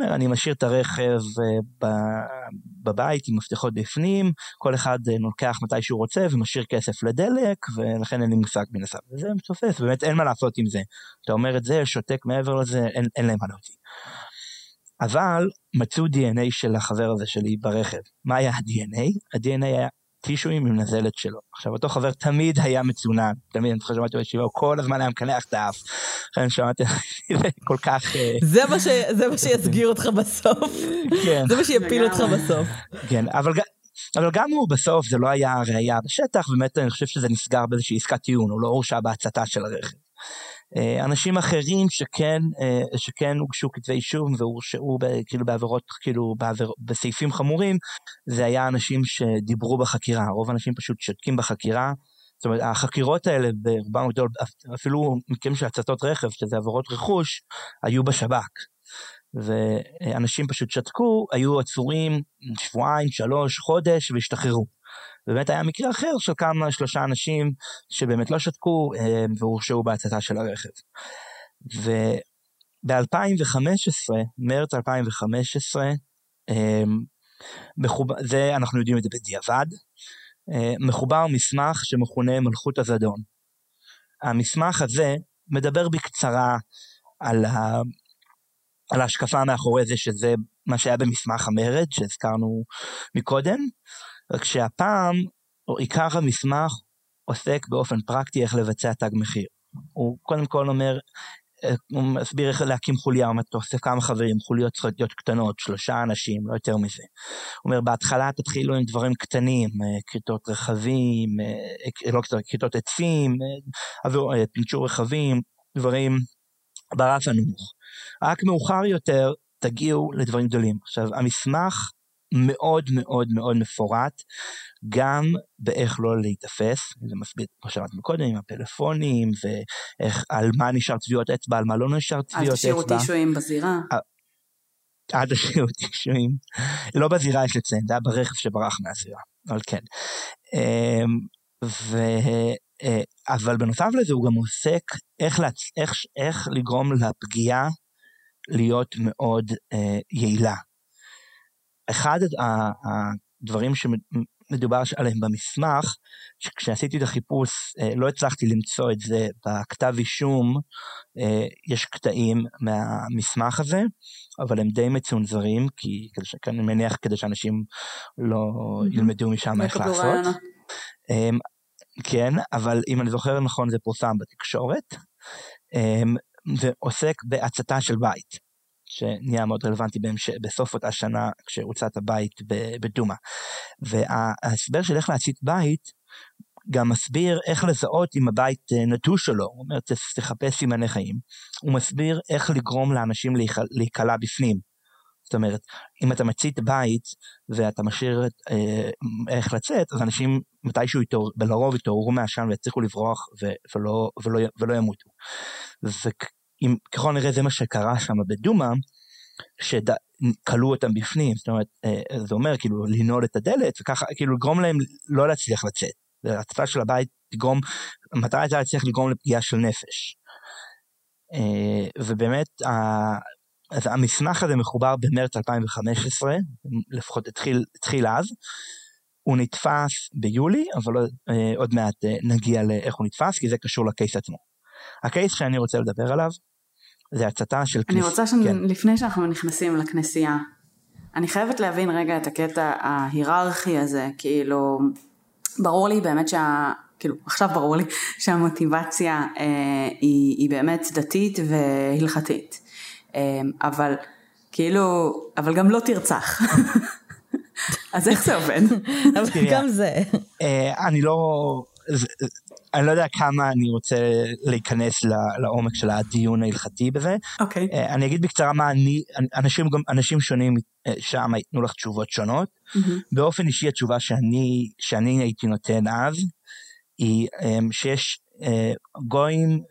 אומר, אני משאיר את הרכב אה, בבית עם מפתחות בפנים, כל אחד אה, לוקח מתי שהוא רוצה ומשאיר כסף לדלק, ולכן אין לי מושג מן הסתם. וזה מתופס, באמת אין מה לעשות עם זה. אתה אומר את זה, שותק מעבר לזה, אין, אין להם מה להוציא. אבל מצאו DNA של החבר הזה שלי ברכב. מה היה ה-DNA? ה-DNA היה טישואים עם נזלת שלו. עכשיו אותו חבר תמיד היה מצונן, תמיד, אני זוכר שמעתי בישיבה, הוא כל הזמן היה מקנח את האף. לכן שמעתי, זה כל כך... אה, זה מה, ש... זה מה שיסגיר אותך בסוף. כן. זה מה שיפיל אותך בסוף. כן, אבל... אבל גם הוא בסוף זה לא היה ראייה בשטח, באמת אני חושב שזה נסגר באיזושהי עסקת טיעון, הוא לא הורשע בהצתה של הרכב. אה, אנשים אחרים שכן, אה, שכן הוגשו כתבי אישום והורשעו כאילו בעבירות, כאילו בעביר, בסעיפים חמורים, זה היה אנשים שדיברו בחקירה, רוב האנשים פשוט שותקים בחקירה. זאת אומרת, החקירות האלה ברובם הגדול, אפילו מקרים של הצתות רכב, שזה עבירות רכוש, היו בשב"כ. ואנשים פשוט שתקו, היו עצורים שבועיים, שלוש, חודש, והשתחררו. באמת היה מקרה אחר של כמה, שלושה אנשים שבאמת לא שתקו אה, והורשעו בהצתה של הרכב. וב-2015, מרץ 2015, אה, זה אנחנו יודעים את זה בדיעבד, אה, מחובר מסמך שמכונה מלכות הזדון. המסמך הזה מדבר בקצרה על, ה... על ההשקפה מאחורי זה שזה מה שהיה במסמך המרד שהזכרנו מקודם, רק שהפעם עיקר המסמך עוסק באופן פרקטי איך לבצע תג מחיר. הוא קודם כל אומר, אה, הוא מסביר איך להקים חוליה, הוא אומר, אתה עושה כמה חברים, חוליות צריכות להיות קטנות, שלושה אנשים, לא יותר מזה. הוא אומר, בהתחלה תתחילו עם דברים קטנים, אה, כריתות רכבים, אה, לא כריתות עצים, פינצ'ור רכבים, דברים ברף הנמוך. רק מאוחר יותר תגיעו לדברים גדולים. עכשיו, המסמך מאוד מאוד מאוד מפורט, גם באיך לא להיתפס, זה מסביר, כמו שאמרתי קודם, עם הפלאפונים, ואיך, על מה נשאר טביעות אצבע, על מה לא נשאר טביעות אצבע. אל תשאירו טישואים בזירה. אל תשאירו טישואים. לא בזירה יש לציין, זה היה ברכב שברח מהזירה, אבל כן. אמ, ו... אה, אבל בנוסף לזה הוא גם עוסק איך, להצ... איך, איך לגרום לפגיעה להיות מאוד אה, יעילה. אחד הדברים שמדובר עליהם במסמך, שכשעשיתי את החיפוש אה, לא הצלחתי למצוא את זה בכתב אישום, אה, יש קטעים מהמסמך הזה, אבל הם די מצונזרים, כי אני מניח כדי שאנשים לא ילמדו משם איך לעשות. אמ, כן, אבל אם אני זוכר נכון זה פורסם בתקשורת, אמ, זה עוסק בהצתה של בית. שנהיה מאוד רלוונטי. בסוף אותה שנה כשהוצת הבית בדומא. וההסבר של איך להצית בית גם מסביר איך לזהות אם הבית אה, נטוש או לא, הוא אומר תחפש סימני חיים, הוא מסביר איך לגרום לאנשים להיקלע בפנים. זאת אומרת, אם אתה מצית בית ואתה משאיר אה, איך לצאת, אז אנשים מתישהו יתעור, בלרוב יתעוררו מהשם ויצליחו לברוח ו, ולא, ולא, ולא ימותו. אם ככל הנראה זה מה שקרה שם בדומא, שכלאו אותם בפנים, זאת אומרת, אה, זה אומר כאילו לנעול את הדלת, וככה כאילו לגרום להם לא להצליח לצאת. ההצפה של הבית תגרום, המטרה הייתה להצליח לגרום לפגיעה של נפש. אה, ובאמת, אז המסמך הזה מחובר במרץ 2015, לפחות התחיל, התחיל אז. הוא נתפס ביולי, אבל אה, עוד מעט נגיע לאיך הוא נתפס, כי זה קשור לקייס עצמו. הקייס שאני רוצה לדבר עליו זה הצתה של כנסייה. אני רוצה שלפני כן. שאנחנו נכנסים לכנסייה, אני חייבת להבין רגע את הקטע ההיררכי הזה, כאילו, ברור לי באמת שה... כאילו, עכשיו ברור לי שהמוטיבציה אה, היא, היא באמת דתית והלכתית. אה, אבל כאילו, אבל גם לא תרצח. אז איך זה עובד? אבל גם זה. אה, אני לא... אני לא יודע כמה אני רוצה להיכנס לעומק של הדיון ההלכתי בזה. אוקיי. Okay. אה, אני אגיד בקצרה מה אני, אנשים, אנשים שונים אה, שם ייתנו לך תשובות שונות. Mm-hmm. באופן אישי התשובה שאני, שאני הייתי נותן אז, היא אה, שיש גויים,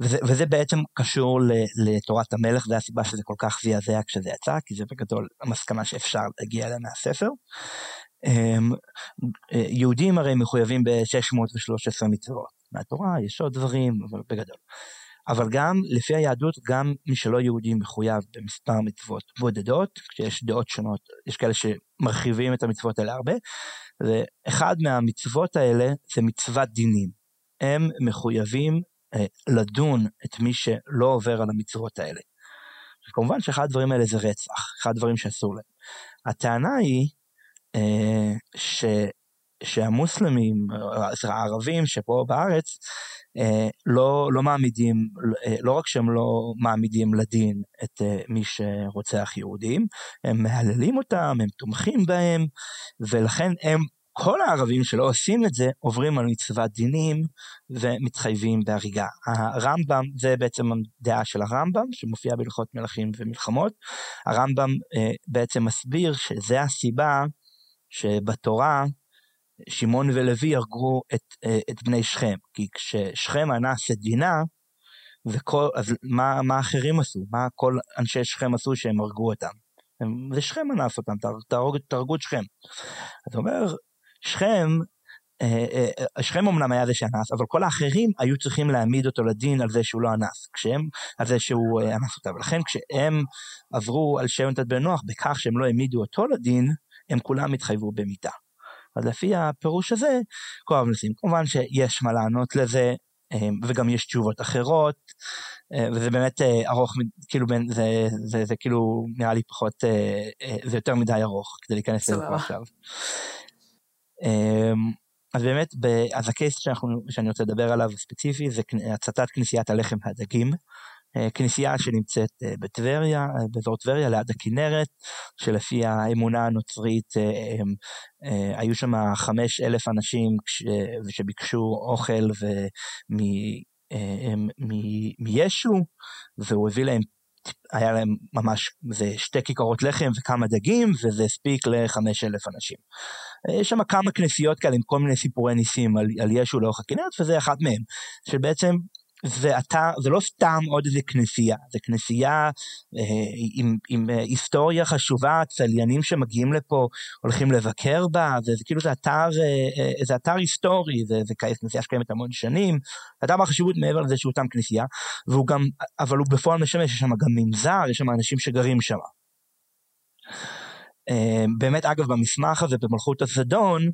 וזה, וזה בעצם קשור לתורת המלך, זה הסיבה שזה כל כך זעזע כשזה יצא, כי זה בגדול המסקנה שאפשר להגיע אליה מהספר. הם, אה, יהודים הרי מחויבים ב-613 מצוות. מהתורה יש עוד דברים, אבל בגדול. אבל גם לפי היהדות, גם מי שלא יהודי מחויב במספר מצוות בודדות, כשיש דעות שונות, יש כאלה שמרחיבים את המצוות האלה הרבה, ואחד מהמצוות האלה זה מצוות דינים. הם מחויבים אה, לדון את מי שלא עובר על המצוות האלה. כמובן שאחד הדברים האלה זה רצח, אחד הדברים שאסור להם. הטענה היא ש, שהמוסלמים, הערבים שפה בארץ, אה, לא, לא מעמידים, אה, לא רק שהם לא מעמידים לדין את מי שרוצח יהודים, הם מהללים אותם, הם תומכים בהם, ולכן הם כל הערבים שלא עושים את זה עוברים על מצוות דינים ומתחייבים בהריגה. הרמב"ם, זה בעצם הדעה של הרמב"ם שמופיעה בהלכות מלכים ומלחמות. הרמב"ם אה, בעצם מסביר שזה הסיבה שבתורה שמעון ולוי הרגו את, אה, את בני שכם, כי כששכם אנס את דינה, וכל, אז מה, מה אחרים עשו? מה כל אנשי שכם עשו שהם הרגו אותם? זה שכם אנס אותם, תהרגו את שכם. אז אומר, שכם, אה, אה, שכם אמנם היה זה שאנס, אבל כל האחרים היו צריכים להעמיד אותו לדין על זה שהוא לא אנס, כשהם, על זה שהוא אנס אותם. ולכן כשהם עברו על שם בן נוח בכך שהם לא העמידו אותו לדין, הם כולם התחייבו במיתה. אז לפי הפירוש הזה, כל המנסים. כמובן שיש מה לענות לזה, אה, וגם יש תשובות אחרות, אה, וזה באמת אה, ארוך, כאילו בין, זה, זה, זה כאילו נראה לי פחות, זה יותר מדי ארוך כדי להיכנס לזה עכשיו. אז באמת, אז הקייס שאנחנו, שאני רוצה לדבר עליו ספציפי זה הצתת כנסיית הלחם והדגים. אה, כנסייה שנמצאת אה, בטבריה, אה, באזור טבריה, ליד הכנרת, שלפי האמונה הנוצרית היו שם חמש אלף אנשים שביקשו אוכל מישו, והוא הביא להם היה להם ממש זה שתי כיכרות לחם וכמה דגים וזה הספיק לחמש אלף אנשים. יש שם כמה כנסיות כאלה עם כל מיני סיפורי ניסים על, על ישו לאורך הכנרת וזה אחת מהם. שבעצם ואתה, זה לא סתם עוד איזה כנסייה, זה כנסייה אה, עם, עם אה, היסטוריה חשובה, צליינים שמגיעים לפה הולכים לבקר בה, זה, זה כאילו זה אתר, אה, אה, זה אתר היסטורי, זה, זה כנסייה שקיימת המון שנים, אתר בחשיבות מעבר לזה שהוא תם כנסייה, והוא גם, אבל הוא בפועל משמש, יש שם גם מנזר, יש שם אנשים שגרים שם. אה, באמת, אגב, במסמך הזה במלכות הזדון,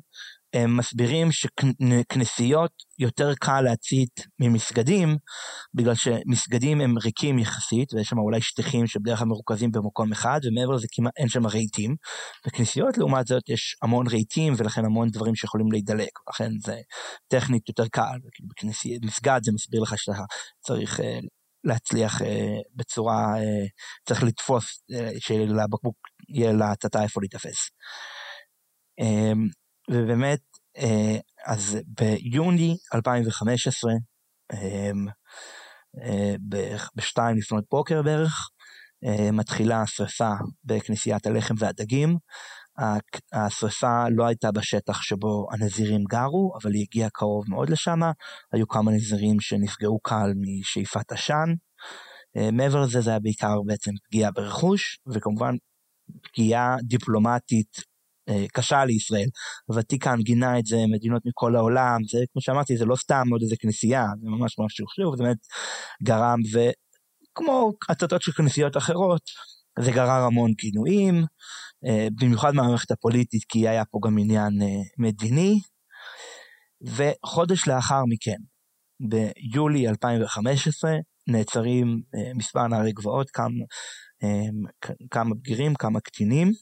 הם מסבירים שכנסיות יותר קל להצית ממסגדים, בגלל שמסגדים הם ריקים יחסית, ויש שם אולי שטיחים שבדרך כלל מרוכזים במקום אחד, ומעבר לזה כמעט אין שם רהיטים. בכנסיות לעומת זאת יש המון רהיטים, ולכן המון דברים שיכולים להידלק, לכן זה טכנית יותר קל. במסגד זה מסביר לך שאתה צריך אה, להצליח אה, בצורה, אה, צריך לתפוס, שלבקבוק יהיה להצתה איפה להיתפס. אמ, ובאמת, אה, אז ביוני 2015, אמ, בערך בשתיים לפנות בוקר בערך, מתחילה השרפה בכנסיית הלחם והדגים. השרפה לא הייתה בשטח שבו הנזירים גרו, אבל היא הגיעה קרוב מאוד לשם. היו כמה נזירים שנפגעו קל משאיפת עשן. אה, מעבר לזה זה היה בעיקר בעצם פגיעה ברכוש, וכמובן פגיעה דיפלומטית אה, קשה לישראל. הוותיקן גינה את זה, מדינות מכל העולם, זה כמו שאמרתי, זה לא סתם עוד איזה כנסייה, זה ממש ממש חשוב, זה באמת גרם, וכמו הצתות של כנסיות אחרות, זה גרר המון גינויים, אה, במיוחד מהמערכת הפוליטית, כי היה פה גם עניין מדיני. וחודש לאחר מכן, ביולי 2015, נעצרים אה, מספר נערי גבעות, כמה, אה, כמה בגירים, כמה קטינים, אה,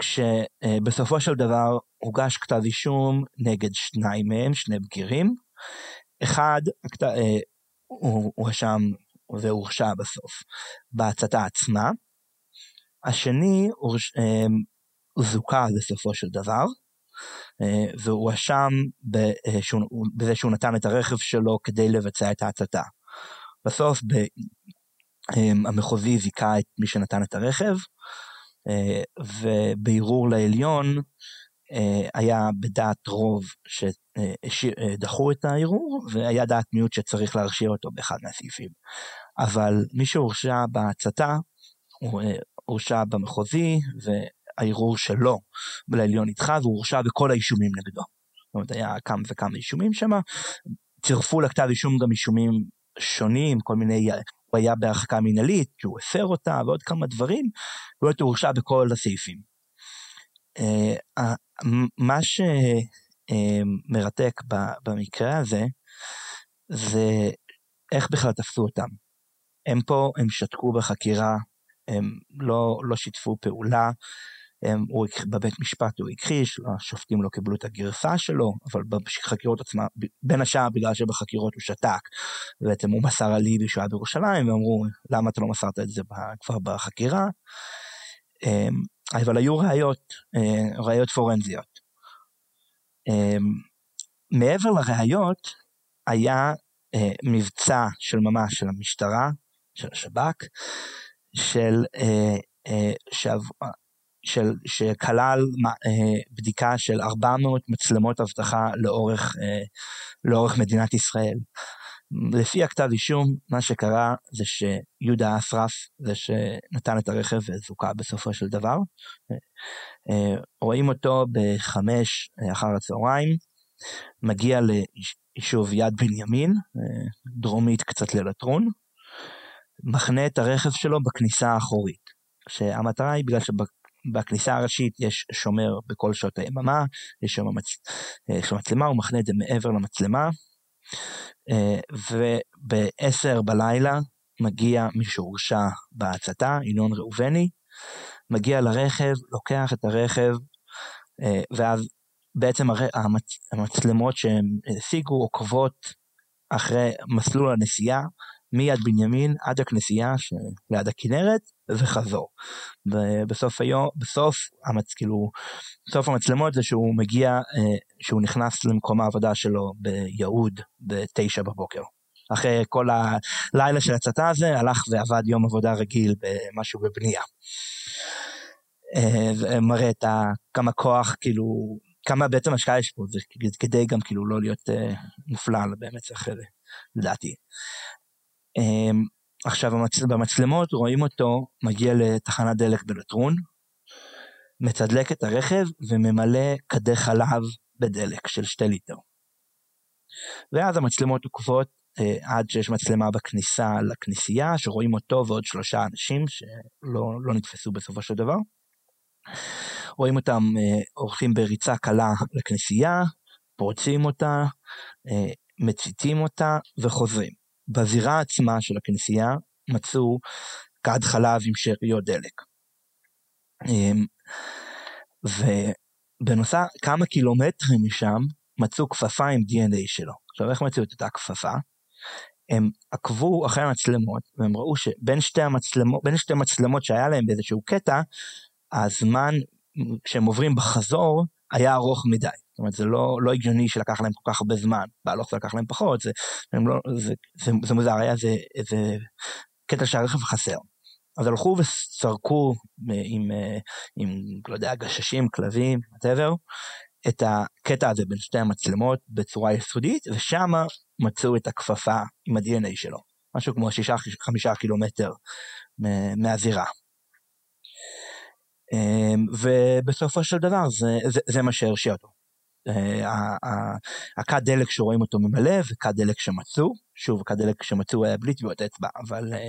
כשבסופו של דבר הוגש כתב אישום נגד שניים מהם, שני בגירים. אחד, הוא הואשם והורשע בסוף בהצתה עצמה. השני הוא זוכה בסופו של דבר, אה, והוא הואשם אה, בזה שהוא נתן את הרכב שלו כדי לבצע את ההצתה. בסוף אה, המחוזי זיכה את מי שנתן את הרכב, ובערעור לעליון היה בדעת רוב שדחו את הערעור, והיה דעת מיעוט שצריך להרשיע אותו באחד מהסעיפים. אבל מי שהורשע בהצתה, הוא הורשע במחוזי, הערעור שלו לעליון נדחה והוא הורשע בכל האישומים נגדו. זאת אומרת, היה כמה וכמה אישומים שם, צירפו לכתב אישום גם אישומים שונים, כל מיני, הוא היה בהרחקה מינהלית, שהוא הפר אותה ועוד כמה דברים, הוא הורשע בכל הסעיפים. אה, מה שמרתק במקרה הזה, זה איך בכלל תפסו אותם. הם פה, הם שתקו בחקירה, הם לא, לא שיתפו פעולה, הוא, בבית משפט הוא הכחיש, השופטים לא קיבלו את הגרסה שלו, אבל בחקירות עצמה, בין השאר בגלל שבחקירות הוא שתק, בעצם הוא מסר אליבי שהוא היה בירושלים, ואמרו, למה אתה לא מסרת את זה כבר בחקירה? אמ, אבל היו ראיות, ראיות פורנזיות. מעבר לראיות, היה מבצע של ממש של המשטרה, של השב"כ, של, שב, של, שכלל בדיקה של 400 מצלמות אבטחה לאורך, לאורך מדינת ישראל. לפי הכתב אישום, מה שקרה זה שיהודה אסרף, זה שנתן את הרכב וזוכה בסופו של דבר. אה, רואים אותו בחמש אחר הצהריים, מגיע ליישוב יד בנימין, אה, דרומית קצת ללטרון, מחנה את הרכב שלו בכניסה האחורית. שהמטרה היא בגלל שבכניסה הראשית יש שומר בכל שעות היממה, יש שם מצ... אה, מצלמה, הוא מחנה את זה מעבר למצלמה, אה, וב-10 בלילה מגיע מי שהורשע בהצתה, ינון ראובני, מגיע לרכב, לוקח את הרכב, אה, ואז בעצם המצלמות שהם השיגו עוקבות אחרי מסלול הנסיעה, מיד בנימין עד הכנסייה ליד הכנרת וחזור. ובסוף היום, בסוף, המצ, כאילו, בסוף המצלמות זה שהוא מגיע, אה, שהוא נכנס למקום העבודה שלו ביהוד בתשע בבוקר. אחרי כל הלילה של הצתה הזה, הלך ועבד יום עבודה רגיל במשהו בבנייה. אה, ומראה את ה, כמה כוח, כאילו, כמה בעצם השקעה יש פה, זה כדי גם כאילו לא להיות אה, מופלל באמת זה, לדעתי. אמ, עכשיו המצ... במצלמות רואים אותו מגיע לתחנת דלק בלטרון, מתדלק את הרכב וממלא כדי חלב בדלק של שתי ליטר. ואז המצלמות עוקבות אה, עד שיש מצלמה בכניסה לכנסייה, שרואים אותו ועוד שלושה אנשים שלא לא נתפסו בסופו של דבר. רואים אותם אה, הולכים בריצה קלה לכנסייה, פורצים אותה, אה, מציתים אותה וחוזרים. בזירה עצמה של הכנסייה מצאו כד חלב עם שאריות דלק. אמ, ובנוסף, כמה קילומטרים משם מצאו כפפה עם DNA שלו. עכשיו איך מצאו את אותה כפפה? הם עקבו אחרי המצלמות והם ראו שבין שתי המצלמות, שתי מצלמות שהיה להם באיזשהו קטע, הזמן כשהם עוברים בחזור היה ארוך מדי. זאת אומרת, זה לא, לא הגיוני שלקח להם כל כך הרבה זמן, בהלוך זה לקח להם פחות, זה, לא, זה, זה, זה מוזר, היה איזה, איזה קטע שהרכב חסר. אז הלכו וסרקו עם, עם, לא יודע, גששים, כלבים, whatever, את הקטע הזה בין שתי המצלמות בצורה יסודית, ושם מצאו את הכפפה עם ה-DNA שלו, משהו כמו שישה, חמישה קילומטר מהזירה. אמ, ובסופו של דבר זה, זה, זה מה שהרשיע אותו. אה, הכד דלק שרואים אותו ממלא וכד דלק שמצאו, שוב כד דלק שמצאו היה בלי טביעות אצבע, אבל אה,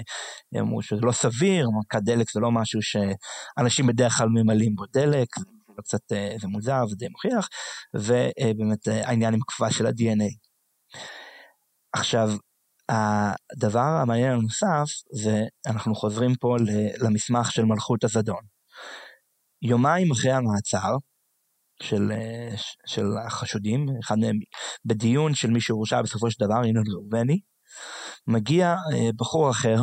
אמרו שזה לא סביר, כד דלק זה לא משהו שאנשים בדרך כלל ממלאים בו דלק, זה קצת אה, זה מוזר, זה די מוכיח, ובאמת העניין עם הכפפה של ה-DNA. עכשיו, הדבר המעניין הנוסף זה אנחנו חוזרים פה למסמך של מלכות הזדון. יומיים אחרי המעצר, של, אה, של החשודים, אחד מהם בדיון של מי שהורשע בסופו של דבר, ינון ראובני, מגיע אה, בחור אחר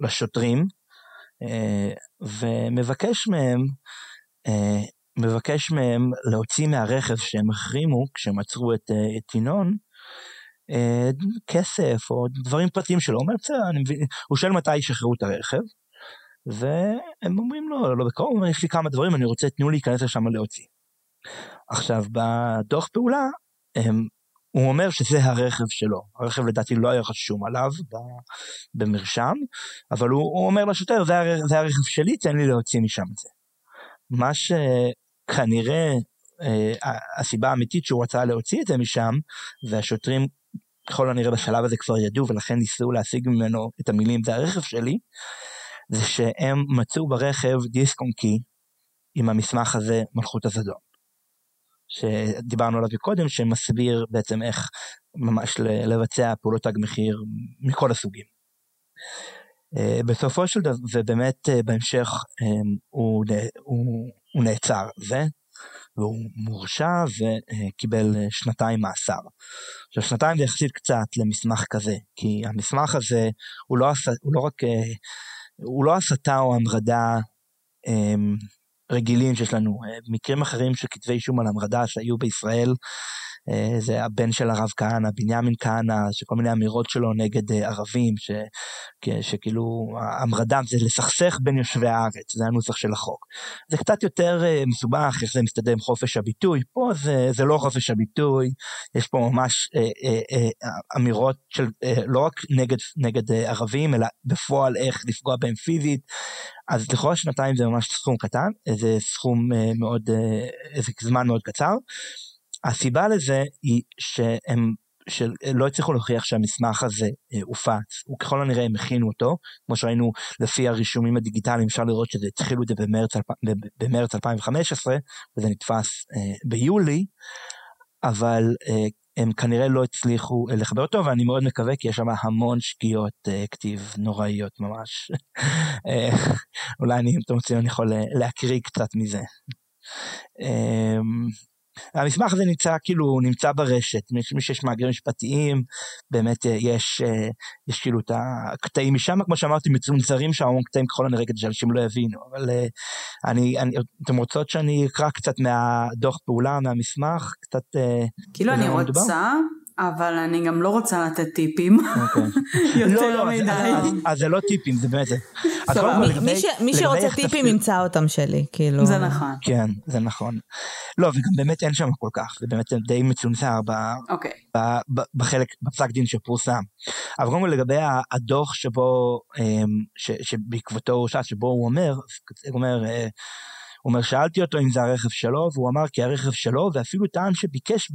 לשוטרים אה, ומבקש מהם, מבקש מהם להוציא מהרכב שהם החרימו כשהם עצרו את, את ינון, כסף או דברים פרטיים שלו, הוא אומר בסדר, הוא שואל מתי ישחררו את הרכב, והם אומרים לו, לא, לא בקרוב, יש לי כמה דברים, אני רוצה, תנו להיכנס לשם להוציא. עכשיו, בדוח פעולה, הם, הוא אומר שזה הרכב שלו. הרכב לדעתי לא היה רשום עליו במרשם, אבל הוא, הוא אומר לשוטר, זה, הרכב, זה הרכב שלי, תן לי להוציא משם את זה. מה שכנראה אה, הסיבה האמיתית שהוא רצה להוציא את זה משם, והשוטרים ככל הנראה בשלב הזה כבר ידעו ולכן ניסו להשיג ממנו את המילים זה הרכב שלי, זה שהם מצאו ברכב דיסק און קי עם המסמך הזה מלכות הזדון. שדיברנו עליו קודם, שמסביר בעצם איך ממש לבצע פעולות תג מחיר מכל הסוגים. אה, בסופו של דבר, ובאמת אה, בהמשך אה, הוא, הוא, הוא נעצר זה, והוא מורשע וקיבל שנתיים מאסר. עכשיו שנתיים זה יחסית קצת למסמך כזה, כי המסמך הזה הוא לא, הוא לא רק, הוא לא הסתה או המרדה רגילים שיש לנו. מקרים אחרים של כתבי אישום על המרדה שהיו בישראל, אה, זה הבן של הרב כהנא, בנימין כהנא, שכל מיני אמירות שלו נגד אה, ערבים, ש, שכאילו המרדה זה לסכסך בין יושבי הארץ, זה הנוסח של החוק. זה קצת יותר אה, מסובך, איך זה מסתדר עם חופש הביטוי, פה זה, זה לא חופש הביטוי, יש פה ממש אה, אה, אה, אמירות של אה, לא רק נגד, נגד אה, ערבים, אלא בפועל איך לפגוע בהם פיזית. אז לכאורה שנתיים זה ממש סכום קטן, זה סכום אה, מאוד, אה, זה זמן מאוד קצר. הסיבה לזה היא שהם שלא הצליחו להוכיח שהמסמך הזה אה, הופץ, וככל הנראה הם הכינו אותו, כמו שראינו לפי הרישומים הדיגיטליים, אפשר לראות שזה התחילו את זה במרץ, במרץ 2015, וזה נתפס אה, ביולי, אבל אה, הם כנראה לא הצליחו לחבר אותו, ואני מאוד מקווה, כי יש שם המון שגיאות כתיב נוראיות ממש. אולי אני, אם אתם רוצים, אני יכול להקריא קצת מזה. המסמך הזה נמצא כאילו נמצא ברשת. מי שיש מאגרים משפטיים באמת אה, יש אה, יש כאילו את הקטעים משם כמו שאמרתי מצונזרים שם המון קטעים ככל הנראה כדי שאנשים לא יבינו אבל אה, אני, אני אתם רוצות שאני אקרא קצת מהדוח פעולה מהמסמך? קצת כאילו אני רוצה מדובר? אבל אני גם לא רוצה לתת טיפים. אוקיי. יותר לא, לא, מדי. אז זה לא טיפים, זה באמת... מי שרוצה טיפים ימצא אותם שלי, כאילו. זה נכון. כן, זה נכון. לא, וגם באמת אין שם כל כך, זה באמת די מצונזר אוקיי. בחלק, בפסק דין שפורסם. אבל קודם כל לגבי הדוח שבו, אמ, שבעקבותו הוא שאל, שבו הוא אומר, הוא אומר, אה, אומר, שאלתי אותו אם זה הרכב שלו, והוא אמר כי הרכב שלו, ואפילו טען שביקש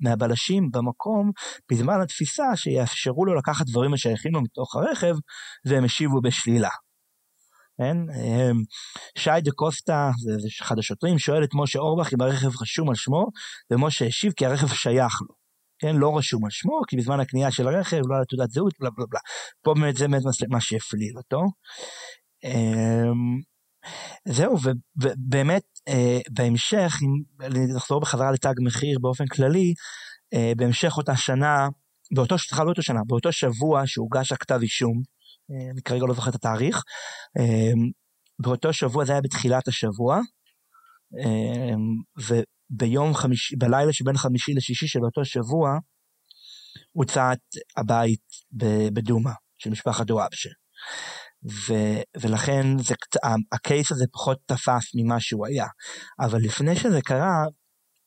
מהבלשים במקום, בזמן התפיסה, שיאפשרו לו לקחת דברים השייכים לו מתוך הרכב, והם השיבו בשלילה. כן? אמ, שי דה קוסטה, זה אחד השוטרים, שואל את משה אורבך אם הרכב רשום על שמו, ומשה השיב כי הרכב שייך לו. כן, לא רשום על שמו, כי בזמן הקנייה של הרכב לא היה תעודת זהות, בלה בלה בלה. פה באמת זה באמת מה שהפליל אותו. זהו, ובאמת אה, בהמשך, אם נחזור בחזרה לתג מחיר באופן כללי, אה, בהמשך אותה שנה, באותו, סליחה לא אותה שנה, באותו שבוע שהוגש הכתב אישום, אה, אני כרגע לא זוכר את התאריך, אה, באותו שבוע, זה היה בתחילת השבוע, אה, וביום חמישי, בלילה שבין חמישי לשישי של אותו שבוע, הוצאת הבית בדומא של משפחת דוואבשה. ו, ולכן זה, הקייס הזה פחות תפס ממה שהוא היה. אבל לפני שזה קרה,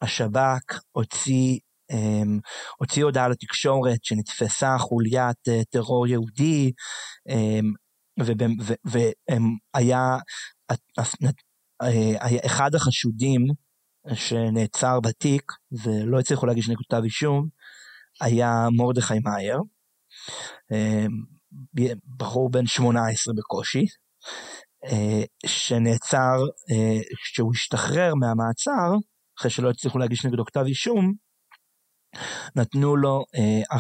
השב"כ הוציא, um, הוציא הודעה לתקשורת שנתפסה חוליית uh, טרור יהודי, um, והיה היה אחד החשודים שנעצר בתיק ולא הצליחו להגיש נגד כתב אישום, היה מרדכי מאייר. בחור בן 18 בקושי, אה, שנעצר, אה, כשהוא השתחרר מהמעצר, אחרי שלא הצליחו להגיש נגדו כתב אישום, נתנו לו אה,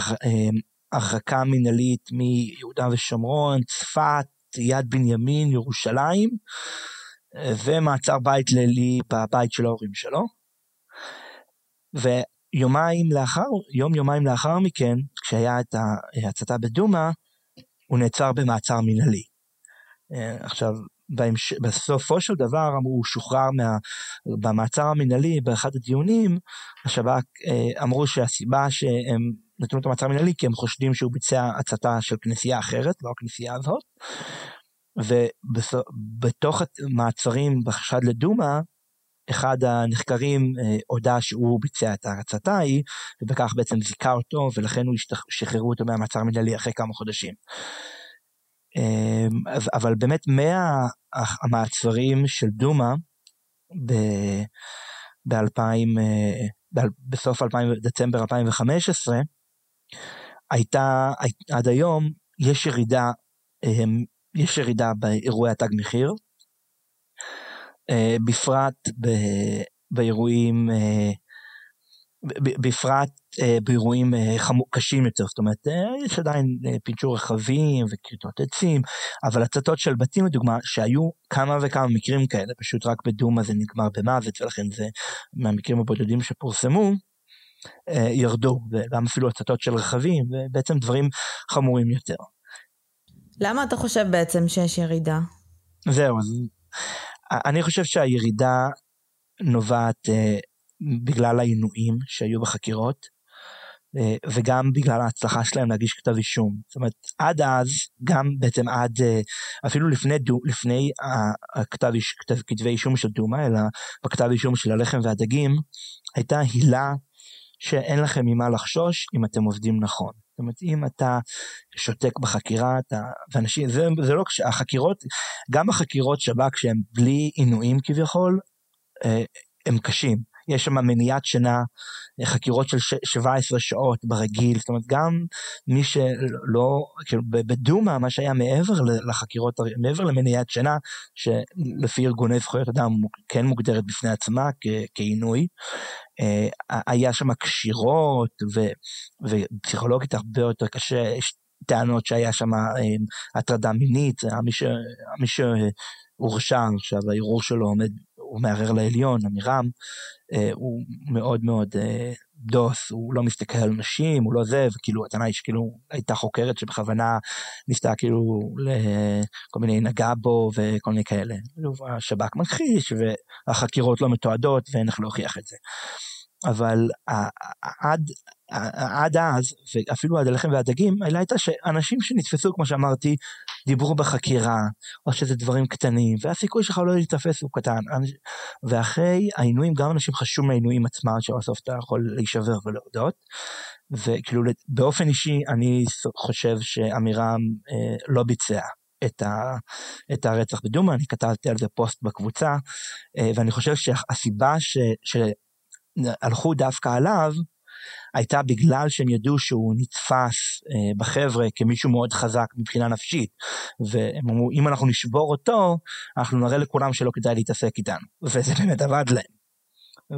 הרחקה מינהלית מיהודה ושומרון, צפת, יד בנימין, ירושלים, ומעצר בית לילי בבית של ההורים שלו. ויומיים לאחר, יום יומיים לאחר מכן, כשהיה את ההצתה בדומא, הוא נעצר במעצר מנהלי. אה, עכשיו, בהמש... בסופו של דבר הוא שוחרר מה... במעצר המנהלי באחד הדיונים, השב"כ אה, אמרו שהסיבה שהם נתנו את המעצר המנהלי כי הם חושדים שהוא ביצע הצתה של כנסייה אחרת, לא הכנסייה הזאת. ובתוך המעצרים בחשד לדומא, אחד הנחקרים אה, הודה שהוא ביצע את ההצתה ההיא, ובכך בעצם זיכה אותו, ולכן הוא שחררו אותו מהמעצר המנהלי אחרי כמה חודשים. אה, אבל באמת מהמעצרים של דומא, ב-2000, אה, בסוף 2000, דצמבר 2015, הייתה, עד היום, יש ירידה, יש ירידה באירועי התג מחיר, בפרט ב, באירועים, אה, בפרט אה, באירועים קשים יותר, זאת אומרת, יש עדיין פינצ'ור רכבים וכריתות עצים, אבל הצתות של בתים לדוגמה, שהיו כמה וכמה מקרים כאלה, פשוט רק בדומא זה נגמר במוות, ולכן זה מהמקרים הבודדים שפורסמו, ירדו, וגם אפילו הצתות של רכבים, ובעצם דברים חמורים יותר. למה אתה חושב בעצם שיש ירידה? זהו, אז אני חושב שהירידה נובעת בגלל העינויים שהיו בחקירות. אה, וגם בגלל ההצלחה שלהם להגיש כתב אישום. זאת אומרת, עד אז, גם בעצם עד, אה, אפילו לפני, דו, לפני הכתב, כתב, כתבי אישום של דומא, אלא בכתב אישום של הלחם והדגים, הייתה הילה שאין לכם ממה לחשוש אם אתם עובדים נכון. זאת אומרת, אם אתה שותק בחקירה, אתה, ואנשים, זה, זה לא, החקירות, גם החקירות שב"כ שהן בלי עינויים כביכול, אה, הם קשים. יש שם מניעת שינה, חקירות של 17 שעות ברגיל, זאת אומרת גם מי שלא, כאילו בדומא מה שהיה מעבר לחקירות, מעבר למניעת שינה, שלפי ארגוני זכויות אדם כן מוגדרת בפני עצמה כעינוי, אה, היה שם קשירות ופסיכולוגית הרבה יותר קשה, יש טענות שהיה שם אה, הטרדה מינית, מי שהורשע עכשיו הערעור שלו עומד הוא מערער לעליון, עמירם, אה, הוא מאוד מאוד אה, דוס, הוא לא מסתכל על נשים, הוא לא זה, וכאילו הטענה היא שכאילו הייתה חוקרת שבכוונה ניסתה כאילו לכל מיני נגע בו וכל מיני כאלה. השב"כ מכחיש והחקירות לא מתועדות ואין איך להוכיח את זה. אבל עד, עד אז, ואפילו עד הלחם והדגים, אלא הייתה שאנשים שנתפסו, כמו שאמרתי, דיברו בחקירה, או שזה דברים קטנים, והסיכוי שלך לא להיתפס הוא קטן. ואחרי העינויים, גם אנשים חשוב מהעינויים עצמם, שבסוף אתה יכול להישבר ולהודות. וכאילו באופן אישי, אני חושב שעמירם אה, לא ביצע את, ה, את הרצח בדומא, אני כתבתי על זה פוסט בקבוצה, אה, ואני חושב שהסיבה ש, שהלכו דווקא עליו, הייתה בגלל שהם ידעו שהוא נתפס אה, בחבר'ה כמישהו מאוד חזק מבחינה נפשית. והם אמרו, אם אנחנו נשבור אותו, אנחנו נראה לכולם שלא כדאי להתעסק איתנו. וזה באמת עבד להם.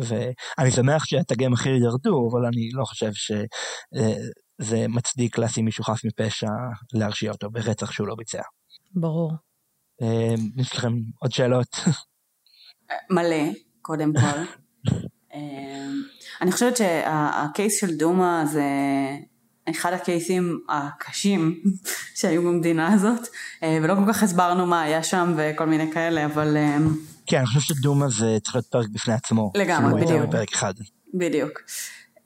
ואני שמח שהתגי מחיר ירדו, אבל אני לא חושב שזה אה, מצדיק לשים מישהו חף מפשע להרשיע אותו ברצח שהוא לא ביצע. ברור. אה, יש לכם עוד שאלות? מלא, קודם כל. אני חושבת שהקייס של דומא זה אחד הקייסים הקשים שהיו במדינה הזאת, אה, ולא כל כך הסברנו מה היה שם וכל מיני כאלה, אבל... אה, כן, אני חושב שדומא זה צריך להיות פרק בפני עצמו. לגמרי, בדיוק. בפרק אחד. בדיוק,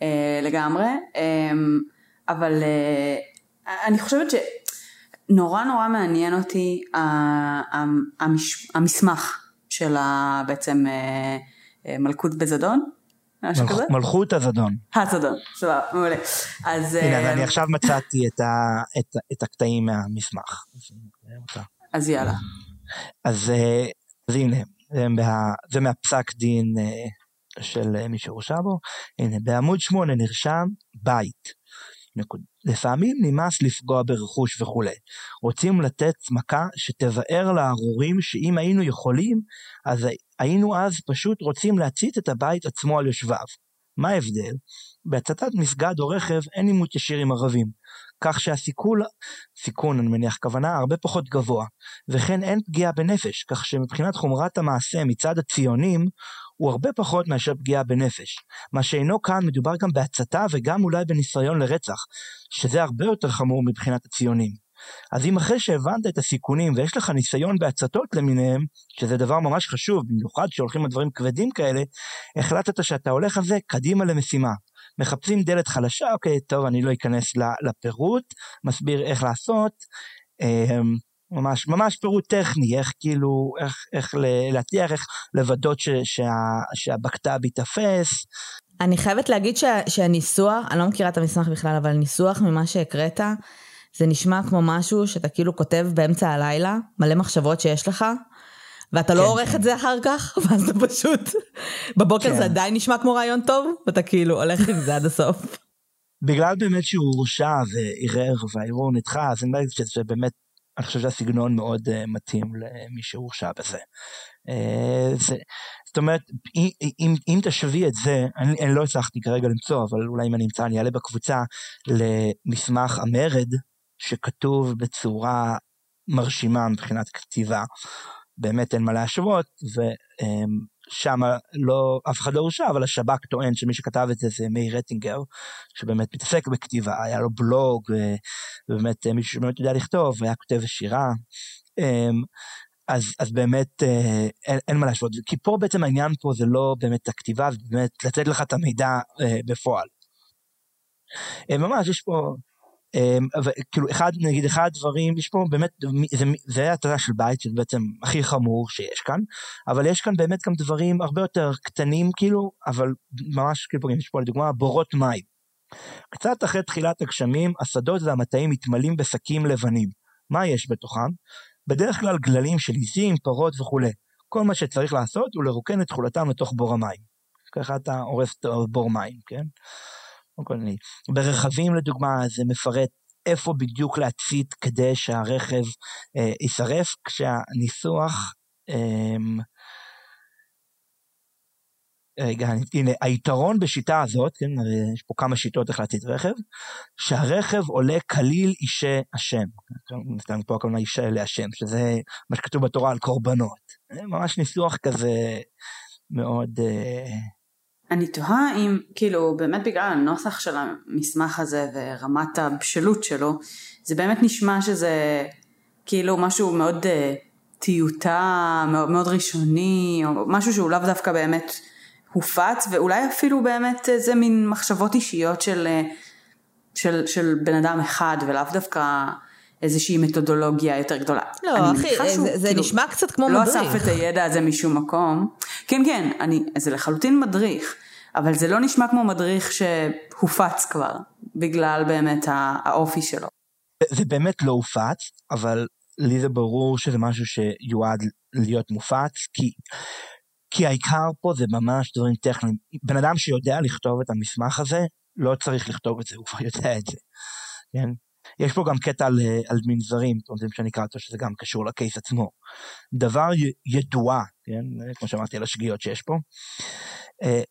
אה, לגמרי, אבל אני חושבת שנורא נורא מעניין אותי המסמך של בעצם מלכות בזדון. משהו כזה? מלכות הזדון. הזדון, סבבה, מעולה. אז... הנה, אז אני אה, עכשיו מצאתי את, ה, את, את הקטעים מהמסמך. אז יאללה. אז, אה, אז הנה, זה, מה, זה מהפסק דין אה, של מי שהורשע בו. הנה, בעמוד 8 נרשם בית. לפעמים נמאס לפגוע ברכוש וכולי. רוצים לתת מכה שתבאר לארורים שאם היינו יכולים, אז היינו אז פשוט רוצים להצית את הבית עצמו על יושביו. מה ההבדל? בהצתת מסגד או רכב אין עימות ישיר עם ערבים, כך שהסיכון, סיכון אני מניח כוונה, הרבה פחות גבוה, וכן אין פגיעה בנפש, כך שמבחינת חומרת המעשה מצד הציונים, הוא הרבה פחות מאשר פגיעה בנפש. מה שאינו כאן מדובר גם בהצתה וגם אולי בניסיון לרצח, שזה הרבה יותר חמור מבחינת הציונים. אז אם אחרי שהבנת את הסיכונים ויש לך ניסיון בהצתות למיניהם, שזה דבר ממש חשוב, במיוחד כשהולכים על דברים כבדים כאלה, החלטת שאתה הולך על זה קדימה למשימה. מחפשים דלת חלשה, אוקיי, טוב, אני לא אכנס לפירוט, מסביר איך לעשות. ממש, ממש פירוט טכני, איך כאילו, איך, איך להצליח, איך ש, שה, שהבקת"ב ייתפס. אני חייבת להגיד שה, שהניסוח, אני לא מכירה את המסמך בכלל, אבל ניסוח ממה שהקראת, זה נשמע כמו משהו שאתה כאילו כותב באמצע הלילה, מלא מחשבות שיש לך, ואתה לא כן, לא עורך. את זה אחר כך, ואז אתה פשוט, בבוקר כן. זה עדיין נשמע כמו רעיון טוב, ואתה כאילו הולך עם זה עד הסוף. בגלל באמת שהוא הורשע וערער והערעור נדחה, אז אני לא חושב שזה באמת, אני חושב שהסגנון מאוד uh, מתאים למי שהורשע בזה. Uh, זה, זאת אומרת, אם, אם תשווי את זה, אני, אני לא הצלחתי כרגע למצוא, אבל אולי אם אני אמצא אני אעלה בקבוצה למסמך המרד שכתוב בצורה מרשימה מבחינת כתיבה. באמת אין מה להשוות, ושם לא, אף אחד לא הורשע, אבל השב"כ טוען שמי שכתב את זה זה מאיר רטינגר, שבאמת מתעסק בכתיבה, היה לו בלוג, ובאמת מישהו שבאמת יודע לכתוב, היה כותב שירה. אמ, אז, אז באמת אה, אין, אין מה להשוות, כי פה בעצם העניין פה זה לא באמת הכתיבה, זה באמת לתת לך את המידע אה, בפועל. אה, ממש יש פה, אה, כאילו אחד, נגיד אחד הדברים, יש פה באמת, זה, זה התורה של בית, שזה בעצם הכי חמור שיש כאן, אבל יש כאן באמת גם דברים הרבה יותר קטנים כאילו, אבל ממש כאילו, יש פה לדוגמה בורות מים. קצת אחרי תחילת הגשמים, השדות והמטעים מתמלאים בשקים לבנים. מה יש בתוכם? בדרך כלל גללים של עיזים, פרות וכולי. כל מה שצריך לעשות הוא לרוקן את תכולתם לתוך בור המים. ככה אתה הורס בור מים, כן? ברכבים לדוגמה זה מפרט איפה בדיוק להצית כדי שהרכב אה, יישרף, כשהניסוח אה, רגע, הנה, היתרון בשיטה הזאת, כן, יש פה כמה שיטות איך להצית רכב, שהרכב עולה כליל אישי השם. נתן פה הכוונה אישי אלי השם, שזה מה שכתוב בתורה על קורבנות. ממש ניסוח כזה מאוד... אה, אני תוהה אם, כאילו, באמת בגלל הנוסח של המסמך הזה ורמת הבשלות שלו, זה באמת נשמע שזה כאילו משהו מאוד uh, טיוטה, מאוד, מאוד ראשוני, או משהו שהוא לאו דווקא באמת... הופץ ואולי אפילו באמת זה מין מחשבות אישיות של, של, של בן אדם אחד ולאו דווקא איזושהי מתודולוגיה יותר גדולה. לא אחי שהוא, זה, זה כאילו, נשמע קצת כמו לא מדריך. לא אסף את הידע הזה משום מקום. כן כן אני, זה לחלוטין מדריך אבל זה לא נשמע כמו מדריך שהופץ כבר בגלל באמת האופי שלו. זה באמת לא הופץ אבל לי זה ברור שזה משהו שיועד להיות מופץ כי כי העיקר פה זה ממש דברים טכניים. בן אדם שיודע לכתוב את המסמך הזה, לא צריך לכתוב את זה, הוא כבר יודע את זה, כן? יש פה גם קטע על, על מנזרים, אתם רוצים שאני אקרא אותו, שזה גם קשור לקייס עצמו. דבר ידועה, כן? כמו שאמרתי על השגיאות שיש פה. אה,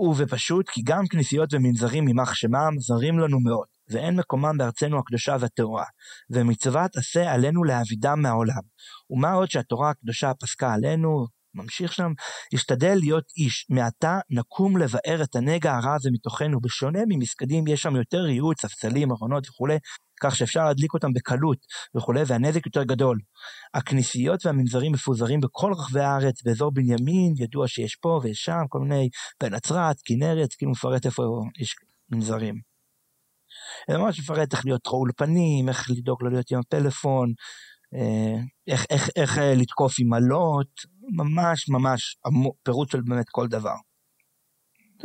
הוא ופשוט כי גם כנסיות ומנזרים יימח שמם זרים לנו מאוד, ואין מקומם בארצנו הקדושה והטהורה, ומצוות עשה עלינו להעבידם מהעולם. ומה עוד שהתורה הקדושה פסקה עלינו, ממשיך שם, ישתדל להיות איש, מעתה נקום לבאר את הנגע הרע הזה מתוכנו, בשונה ממסגדים יש שם יותר ריהוט, ספסלים, ארונות וכולי, כך שאפשר להדליק אותם בקלות וכולי, והנזק יותר גדול. הכנסיות והמנזרים מפוזרים בכל רחבי הארץ, באזור בנימין, ידוע שיש פה ויש שם, כל מיני, בנצרת, כנרת, כאילו מפרט איפה יש מנזרים. זה ממש מפרט איך להיות אולפנים, איך לדאוג לא להיות עם הפלאפון, אה, איך, איך, איך אה, לתקוף עם עלות, ממש ממש פירוט של באמת כל דבר.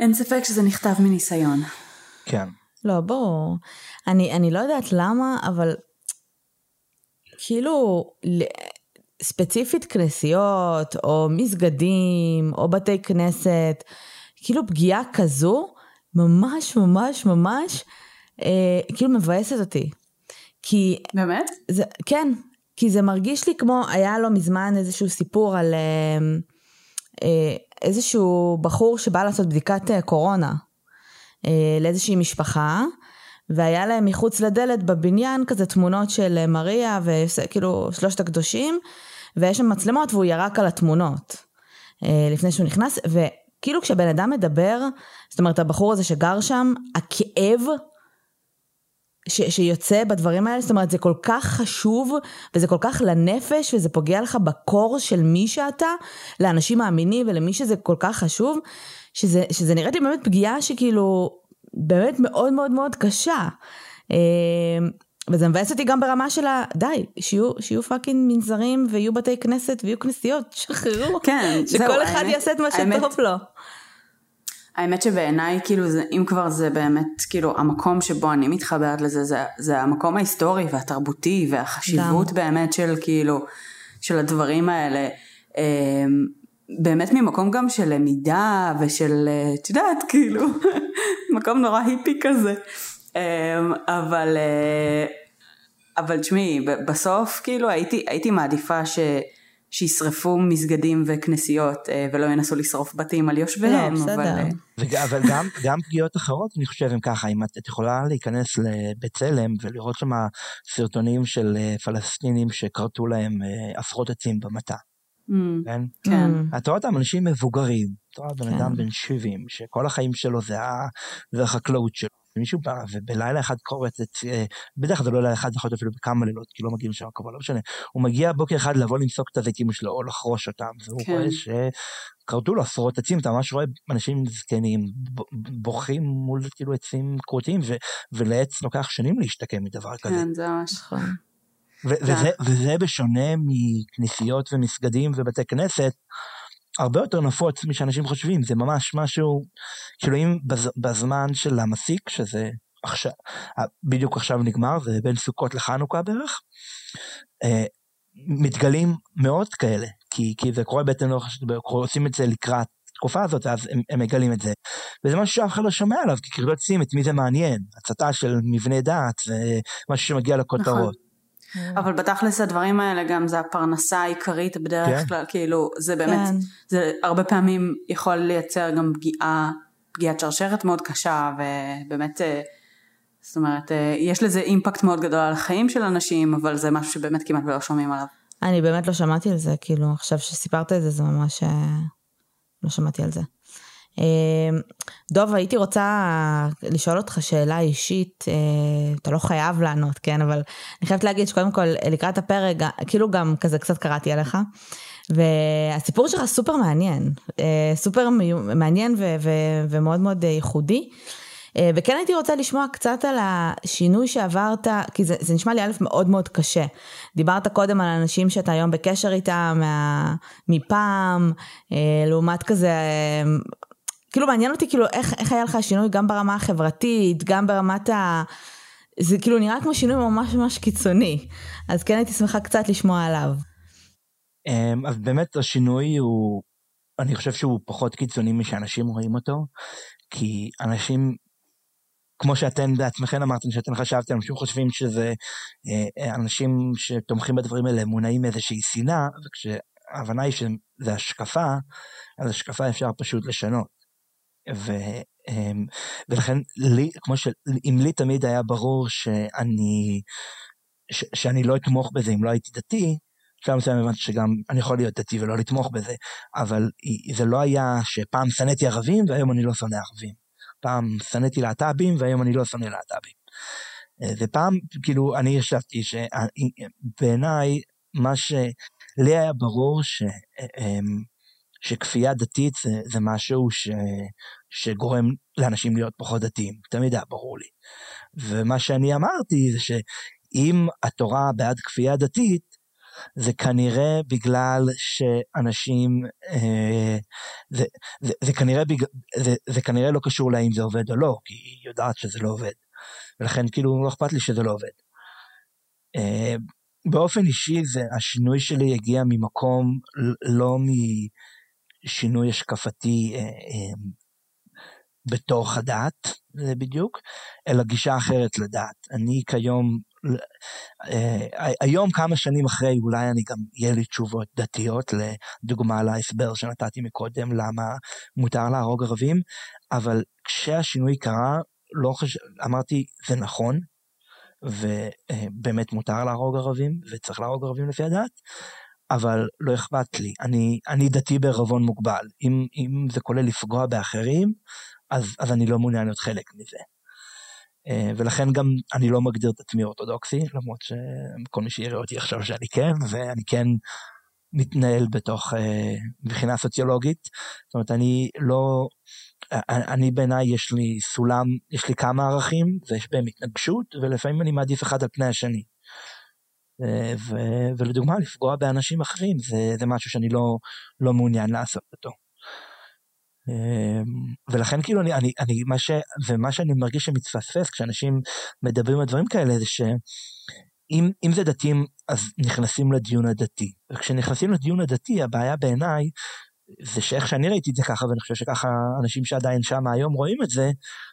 אין ספק שזה נכתב מניסיון. כן. לא, בואו, אני, אני לא יודעת למה, אבל כאילו, ספציפית כנסיות, או מסגדים, או בתי כנסת, כאילו פגיעה כזו, ממש ממש ממש, אה, כאילו מבאסת אותי. כי... באמת? זה, כן, כי זה מרגיש לי כמו, היה לו מזמן איזשהו סיפור על אה, אה, איזשהו בחור שבא לעשות בדיקת אה, קורונה לאיזושהי משפחה, והיה להם מחוץ לדלת בבניין כזה תמונות של אה, מריה וכאילו שלושת הקדושים, ויש שם מצלמות והוא ירק על התמונות אה, לפני שהוא נכנס, וכאילו כשבן אדם מדבר, זאת אומרת הבחור הזה שגר שם, הכאב ש, שיוצא בדברים האלה, זאת אומרת זה כל כך חשוב וזה כל כך לנפש וזה פוגע לך בקור של מי שאתה, לאנשים מאמינים ולמי שזה כל כך חשוב, שזה, שזה נראית לי באמת פגיעה שכאילו באמת מאוד מאוד מאוד קשה. אה, וזה מבאס אותי גם ברמה של ה... די, שיהיו, שיהיו fucking מנזרים ויהיו בתי כנסת ויהיו כנסיות, שחררו. כן, שכל זהו, אחד האמת, יעשה את מה שטוב לו. האמת שבעיניי כאילו זה, אם כבר זה באמת כאילו המקום שבו אני מתחברת לזה זה, זה המקום ההיסטורי והתרבותי והחשיבות גם. באמת של כאילו של הדברים האלה אמ, באמת ממקום גם של למידה ושל את יודעת כאילו מקום נורא היפי כזה אמ, אבל אה, אבל תשמעי בסוף כאילו הייתי הייתי מעדיפה ש... שישרפו מסגדים וכנסיות אה, ולא ינסו לשרוף בתים על יושביהם. לא, אבל... אה, אבל גם, גם פגיעות אחרות, אני חושב, הם ככה, אם את, את יכולה להיכנס לבצלם ולראות שם סרטונים של אה, פלסטינים שכרתו להם עשרות עצים במטע. Mm, כן? כן. את רואה אותם אנשים מבוגרים, את רואה בן כן. אדם בן 70, שכל החיים שלו זה, החקלאות שלו. ומישהו בא ובלילה אחד קורץ את, אה, בדרך כלל זה לא לילה אחד, זה יכול להיות אפילו בכמה לילות, כי לא מגיעים לשם קרוב, לא משנה. הוא מגיע בוקר אחד לבוא למסוק את הזיתים שלו, או לחרוש אותם, והוא כן. רואה שכרתו לו עשרות עצים, אתה ממש רואה אנשים זקנים בוכים מול כאילו עצים כרותים, ולעץ לוקח שנים להשתקם מדבר כזה. כן, זה ממש נכון. וזה, וזה בשונה מכנסיות ומסגדים ובתי כנסת, הרבה יותר נפוץ משאנשים חושבים, זה ממש משהו, כאילו אם בז, בזמן של המסיק, שזה עכשיו, בדיוק עכשיו נגמר, זה בין סוכות לחנוכה בערך, אה, מתגלים מאות כאלה, כי, כי זה קורה בעצם, לא עושים את זה לקראת התקופה הזאת, אז הם, הם מגלים את זה. וזה משהו שאף אחד לא שומע עליו, כי כאילו יוצאים את מי זה מעניין, הצתה של מבני דת, זה משהו שמגיע לכותרות. נכון. כן. אבל בתכלס הדברים האלה גם זה הפרנסה העיקרית בדרך כן. כלל, כאילו זה באמת, כן. זה הרבה פעמים יכול לייצר גם פגיעה, פגיעת שרשרת מאוד קשה ובאמת, אה, זאת אומרת, אה, יש לזה אימפקט מאוד גדול על החיים של אנשים, אבל זה משהו שבאמת כמעט ולא שומעים עליו. אני באמת לא שמעתי על זה, כאילו עכשיו שסיפרת את זה זה ממש, אה, לא שמעתי על זה. אמ, דוב, הייתי רוצה לשאול אותך שאלה אישית, אה, אתה לא חייב לענות, כן? אבל אני חייבת להגיד שקודם כל, לקראת הפרק, כאילו גם כזה קצת קראתי עליך, והסיפור שלך סופר מעניין, אה, סופר מעניין ו- ו- ומאוד מאוד ייחודי. אה, וכן הייתי רוצה לשמוע קצת על השינוי שעברת, כי זה, זה נשמע לי א' מאוד מאוד קשה. דיברת קודם על אנשים שאתה היום בקשר איתם מה, מפעם, לעומת כזה כאילו מעניין אותי כאילו איך, איך היה לך השינוי גם ברמה החברתית, גם ברמת ה... זה כאילו נראה כמו שינוי ממש ממש קיצוני, אז כן הייתי שמחה קצת לשמוע עליו. אמ, אז באמת השינוי הוא, אני חושב שהוא פחות קיצוני משאנשים רואים אותו, כי אנשים, כמו שאתם בעצמכם אמרתם שאתם חשבתם, אנשים חושבים שזה אה, אנשים שתומכים בדברים האלה מונעים מאיזושהי שנאה, וכשההבנה היא שזה השקפה, אז השקפה אפשר פשוט לשנות. ו, אמ, ולכן לי, כמו שאם לי תמיד היה ברור שאני, ש, שאני לא אתמוך בזה אם לא הייתי דתי, בשלב מסוים הבנתי שגם אני יכול להיות דתי ולא לתמוך בזה, אבל זה לא היה שפעם שנאתי ערבים והיום אני לא שונא ערבים. פעם שנאתי להט"בים והיום אני לא שונא להט"בים. אה, ופעם, כאילו, אני ישבתי שבעיניי, מה שלי היה ברור ש... שכפייה דתית זה, זה משהו ש, שגורם לאנשים להיות פחות דתיים, תמיד היה ברור לי. ומה שאני אמרתי זה שאם התורה בעד כפייה דתית, זה כנראה בגלל שאנשים, אה, זה, זה, זה, כנראה בג, זה, זה כנראה לא קשור להאם זה עובד או לא, כי היא יודעת שזה לא עובד. ולכן כאילו לא אכפת לי שזה לא עובד. אה, באופן אישי זה, השינוי שלי הגיע ממקום לא מ... שינוי השקפתי אה, אה, בתוך הדת, זה בדיוק, אלא גישה אחרת לדת. אני כיום, אה, היום כמה שנים אחרי, אולי אני גם, יהיה לי תשובות דתיות, לדוגמה להסבר שנתתי מקודם, למה מותר להרוג ערבים, אבל כשהשינוי קרה, לא חש... אמרתי, זה נכון, ובאמת מותר להרוג ערבים, וצריך להרוג ערבים לפי הדת, אבל לא אכפת לי, אני, אני דתי בערבון מוגבל. אם, אם זה כולל לפגוע באחרים, אז, אז אני לא מעוניין להיות חלק מזה. אה, ולכן גם אני לא מגדיר את עצמי אורתודוקסי, למרות שכל מי שיראה אותי יחשוב שאני כן, ואני כן מתנהל בתוך, אה, מבחינה סוציולוגית. זאת אומרת, אני לא, אני בעיניי יש לי סולם, יש לי כמה ערכים, ויש בהם התנגשות, ולפעמים אני מעדיף אחד על פני השני. ו- ולדוגמה לפגוע באנשים אחרים זה, זה משהו שאני לא, לא מעוניין לעשות אותו. אמ, ולכן כאילו אני, אני, אני מה ש... ומה שאני מרגיש שמתפספס כשאנשים מדברים על דברים כאלה זה שאם זה דתיים אז נכנסים לדיון הדתי. וכשנכנסים לדיון הדתי הבעיה בעיניי זה שאיך שאני ראיתי את זה ככה ואני חושב שככה אנשים שעדיין שם היום רואים את זה,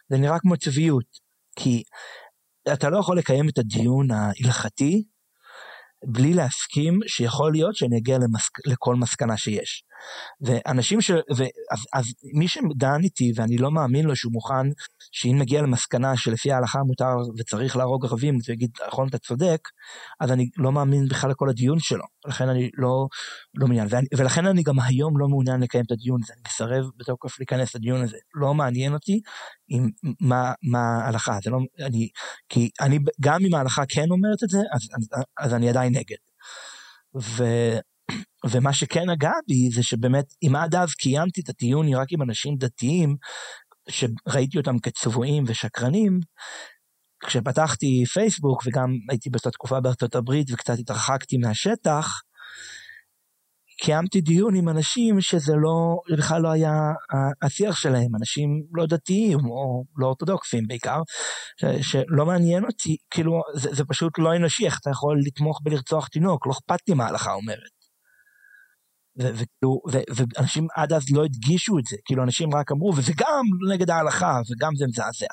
זה נראה כמו צביעות. כי אתה לא יכול לקיים את הדיון ההלכתי בלי להסכים שיכול להיות שאני אגיע למסק... לכל מסקנה שיש. ואנשים ש... ו... אז, אז מי שדן איתי ואני לא מאמין לו שהוא מוכן, שאם נגיע למסקנה שלפי ההלכה מותר וצריך להרוג ערבים, הוא יגיד, נכון, אתה צודק, אז אני לא מאמין בכלל לכל הדיון שלו. לכן אני לא, לא מעוניין. ואני, ולכן אני גם היום לא מעוניין לקיים את הדיון הזה. אני מסרב בתוקף להיכנס לדיון הזה. לא מעניין אותי עם מה, מה ההלכה. זה לא, אני, כי אני, גם אם ההלכה כן אומרת את זה, אז, אז, אז אני עדיין נגד. ו, ומה שכן נגע בי זה שבאמת אם עד אז קיימתי את הדיון רק עם אנשים דתיים, שראיתי אותם כצבועים ושקרנים, כשפתחתי פייסבוק וגם הייתי באותה תקופה בארצות הברית וקצת התרחקתי מהשטח, קיימתי דיון עם אנשים שזה לא, בכלל לא היה השיח שלהם, אנשים לא דתיים או לא אורתודוקסים בעיקר, ש, שלא מעניין אותי, כאילו זה, זה פשוט לא אנושי, איך אתה יכול לתמוך בלרצוח תינוק, לא אכפת לי מה ההלכה אומרת. וכאילו, ואנשים עד אז לא הדגישו את זה, כאילו אנשים רק אמרו, וזה גם נגד ההלכה, וגם זה מזעזע.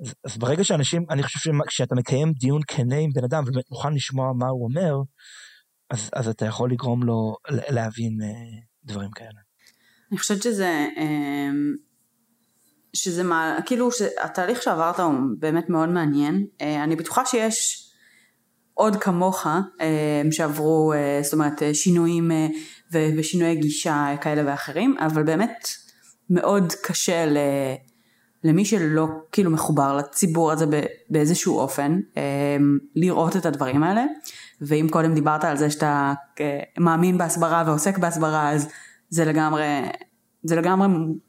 אז, אז ברגע שאנשים, אני חושב שכשאתה מקיים דיון כנה עם בן אדם ובאמת מוכן לשמוע מה הוא אומר, אז, אז אתה יכול לגרום לו להבין אה, דברים כאלה. אני חושבת שזה, אה, שזה מה, כאילו שהתהליך שעברת הוא באמת מאוד מעניין. אה, אני בטוחה שיש עוד כמוך אה, שעברו, אה, זאת אומרת, אה, שינויים ושינויי גישה כאלה ואחרים, אבל באמת מאוד קשה ל... למי שלא כאילו מחובר לציבור הזה באיזשהו אופן, לראות את הדברים האלה. ואם קודם דיברת על זה שאתה מאמין בהסברה ועוסק בהסברה, אז זה לגמרי, זה לגמרי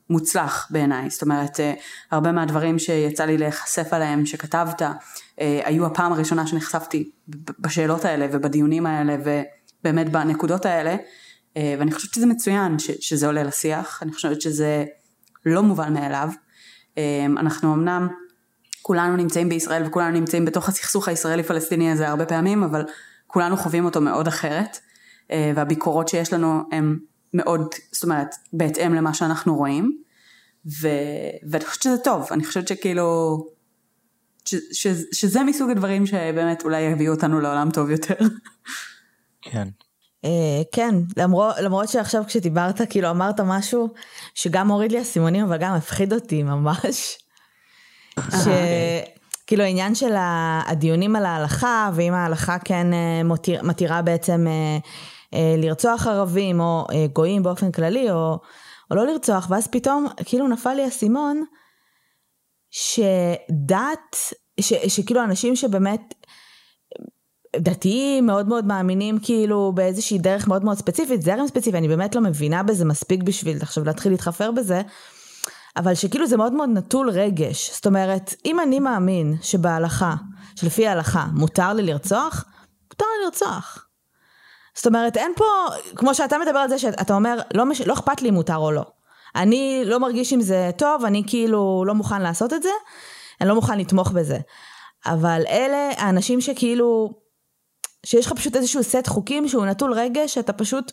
מוצלח בעיניי. זאת אומרת, הרבה מהדברים שיצא לי להיחשף עליהם, שכתבת, היו הפעם הראשונה שנחשפתי בשאלות האלה ובדיונים האלה ובאמת בנקודות האלה. ואני חושבת שזה מצוין ש, שזה עולה לשיח, אני חושבת שזה לא מובן מאליו. אנחנו אמנם כולנו נמצאים בישראל וכולנו נמצאים בתוך הסכסוך הישראלי פלסטיני הזה הרבה פעמים, אבל כולנו חווים אותו מאוד אחרת, אה, והביקורות שיש לנו הן מאוד, זאת אומרת, בהתאם למה שאנחנו רואים, ו... ואני חושבת שזה טוב, אני חושבת שכאילו, ש... ש... שזה מסוג הדברים שבאמת אולי יביאו אותנו לעולם טוב יותר. כן. Uh, כן, למרות, למרות שעכשיו כשדיברת, כאילו אמרת משהו שגם הוריד לי אסימונים, אבל גם הפחיד אותי ממש. ש... כאילו העניין של הדיונים על ההלכה, ואם ההלכה כן אה, מותיר, מתירה בעצם אה, אה, לרצוח ערבים או גויים באופן כללי, או, או לא לרצוח, ואז פתאום כאילו נפל לי אסימון, שדת, ש, שכאילו אנשים שבאמת דתיים מאוד מאוד מאמינים כאילו באיזושהי דרך מאוד מאוד ספציפית, זרם ספציפי, אני באמת לא מבינה בזה מספיק בשביל עכשיו להתחיל להתחפר בזה, אבל שכאילו זה מאוד מאוד נטול רגש. זאת אומרת, אם אני מאמין שבהלכה, שלפי ההלכה, מותר לי לרצוח, מותר לי לרצוח. זאת אומרת, אין פה, כמו שאתה מדבר על זה, שאתה אומר, לא, מש... לא אכפת לי אם מותר או לא. אני לא מרגיש עם זה טוב, אני כאילו לא מוכן לעשות את זה, אני לא מוכן לתמוך בזה. אבל אלה האנשים שכאילו, שיש לך פשוט איזשהו סט חוקים שהוא נטול רגש, שאתה פשוט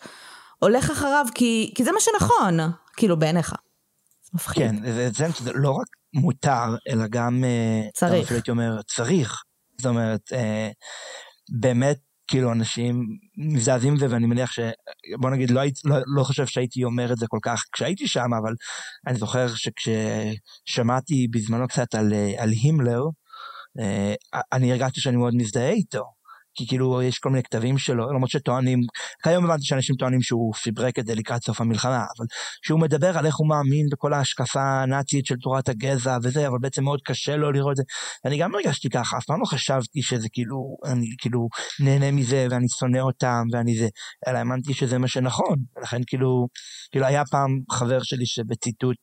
הולך אחריו, כי, כי זה מה שנכון, כאילו בעיניך. מפחיד. כן, זה, זה לא רק מותר, אלא גם... אה, צריך. אפילו הייתי אומר, צריך. זאת אומרת, אה, באמת, כאילו, אנשים מזדעזעים מזה, ואני מניח ש... בוא נגיד, לא, לא, לא חושב שהייתי אומר את זה כל כך כשהייתי שם, אבל אני זוכר שכששמעתי בזמנו קצת על, אה, על הימלר, אני הרגשתי שאני מאוד מזדהה איתו. כי כאילו יש כל מיני כתבים שלו, למרות שטוענים, כיום הבנתי שאנשים טוענים שהוא פיברק את זה לקראת סוף המלחמה, אבל שהוא מדבר על איך הוא מאמין בכל ההשקפה הנאצית של תורת הגזע וזה, אבל בעצם מאוד קשה לו לראות את זה. ואני גם הרגשתי ככה, אף פעם לא חשבתי שזה כאילו, אני כאילו נהנה מזה ואני שונא אותם ואני זה, אלא האמנתי שזה מה שנכון, ולכן כאילו, כאילו היה פעם חבר שלי שבציטוט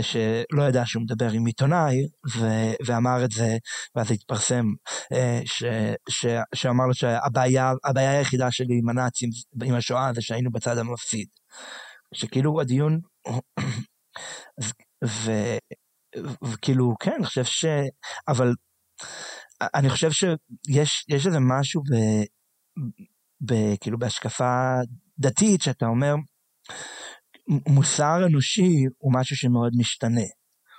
שלא ידע שהוא מדבר עם עיתונאי, ו- ואמר את זה, ואז התפרסם, אה, ש- ש- שאמר לו שהבעיה היחידה שלי עם הנאצים, עם השואה, זה שהיינו בצד המפסיד. שכאילו הדיון, וכאילו, כן, אני חושב ש... אבל אני חושב שיש איזה משהו ב... ב... כאילו בהשקפה דתית, שאתה אומר, מוסר אנושי הוא משהו שמאוד משתנה.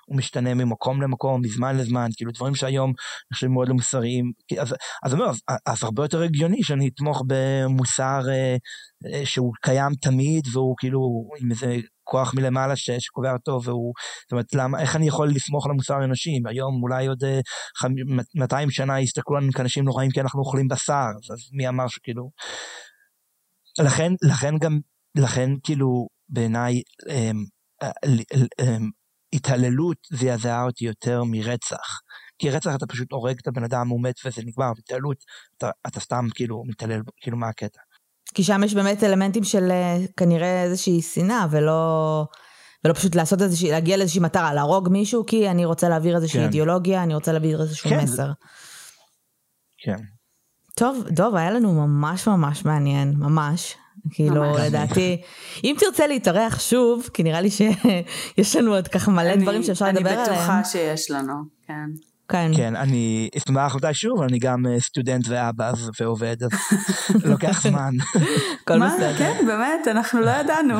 הוא משתנה ממקום למקום, מזמן לזמן, כאילו דברים שהיום נחשבים מאוד לא מוסריים. אז, אז, אז, אז, אז הרבה יותר הגיוני שאני אתמוך במוסר אה, אה, שהוא קיים תמיד, והוא כאילו עם איזה כוח מלמעלה ש, שקובע אותו, והוא, זאת אומרת, למה, איך אני יכול לסמוך על המוסר האנושי? היום אולי עוד אה, 200 שנה יסתכלו עלינו כאנשים נוראים כי אנחנו אוכלים בשר, אז מי אמר שכאילו... לכן, לכן גם, לכן כאילו בעיניי אמ, אמ, התעללות זעזעה אותי יותר מרצח. כי רצח אתה פשוט הורג את הבן אדם, הוא מת וזה נגמר, והתעללות אתה, אתה סתם כאילו מתעלל, כאילו מה הקטע. כי שם יש באמת אלמנטים של אה, כנראה איזושהי שנאה ולא... ולא פשוט לעשות איזושהי, להגיע לאיזושהי מטרה, להרוג מישהו כי אני רוצה להעביר איזושהי כן. אידיאולוגיה, אני רוצה להעביר איזשהו כן, מסר. כן. טוב, דוב, היה לנו ממש ממש מעניין, ממש. כאילו. לדעתי, אם תרצה להתארח שוב, כי נראה לי שיש לנו עוד ככה מלא אני, דברים שאפשר לדבר עליהם. אני בטוחה שיש לנו, כן. כן. כן, אני אשמח מתי שוב, אני גם אה, סטודנט ואבא ועובד, אז לוקח זמן. הכל בסדר. כן, באמת, אנחנו לא ידענו.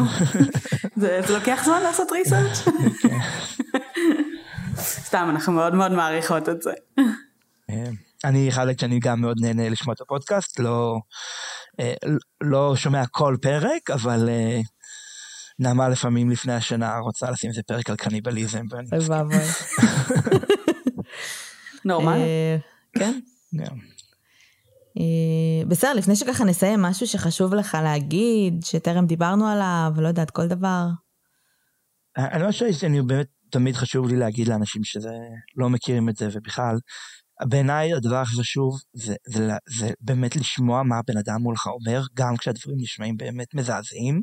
זה לוקח זמן לעשות ריסרצ'? כן. סתם, אנחנו מאוד מאוד מעריכות את זה. כן. אני להגיד שאני גם מאוד נהנה לשמוע את הפודקאסט, לא, לא שומע כל פרק, אבל אה, נעמה לפעמים לפני השנה רוצה לשים איזה פרק על קניבליזם. אוי ואבוי. נורמל. אה, כן. בסדר, לפני שככה נסיים, משהו שחשוב לך להגיד, שטרם דיברנו עליו, לא יודעת, כל דבר. אני חושב שאני באמת, תמיד חשוב לי להגיד לאנשים שזה לא מכירים את זה, ובכלל, בעיניי הדבר הכי חשוב זה, זה, זה, זה באמת לשמוע מה הבן אדם מולך אומר, גם כשהדברים נשמעים באמת מזעזעים,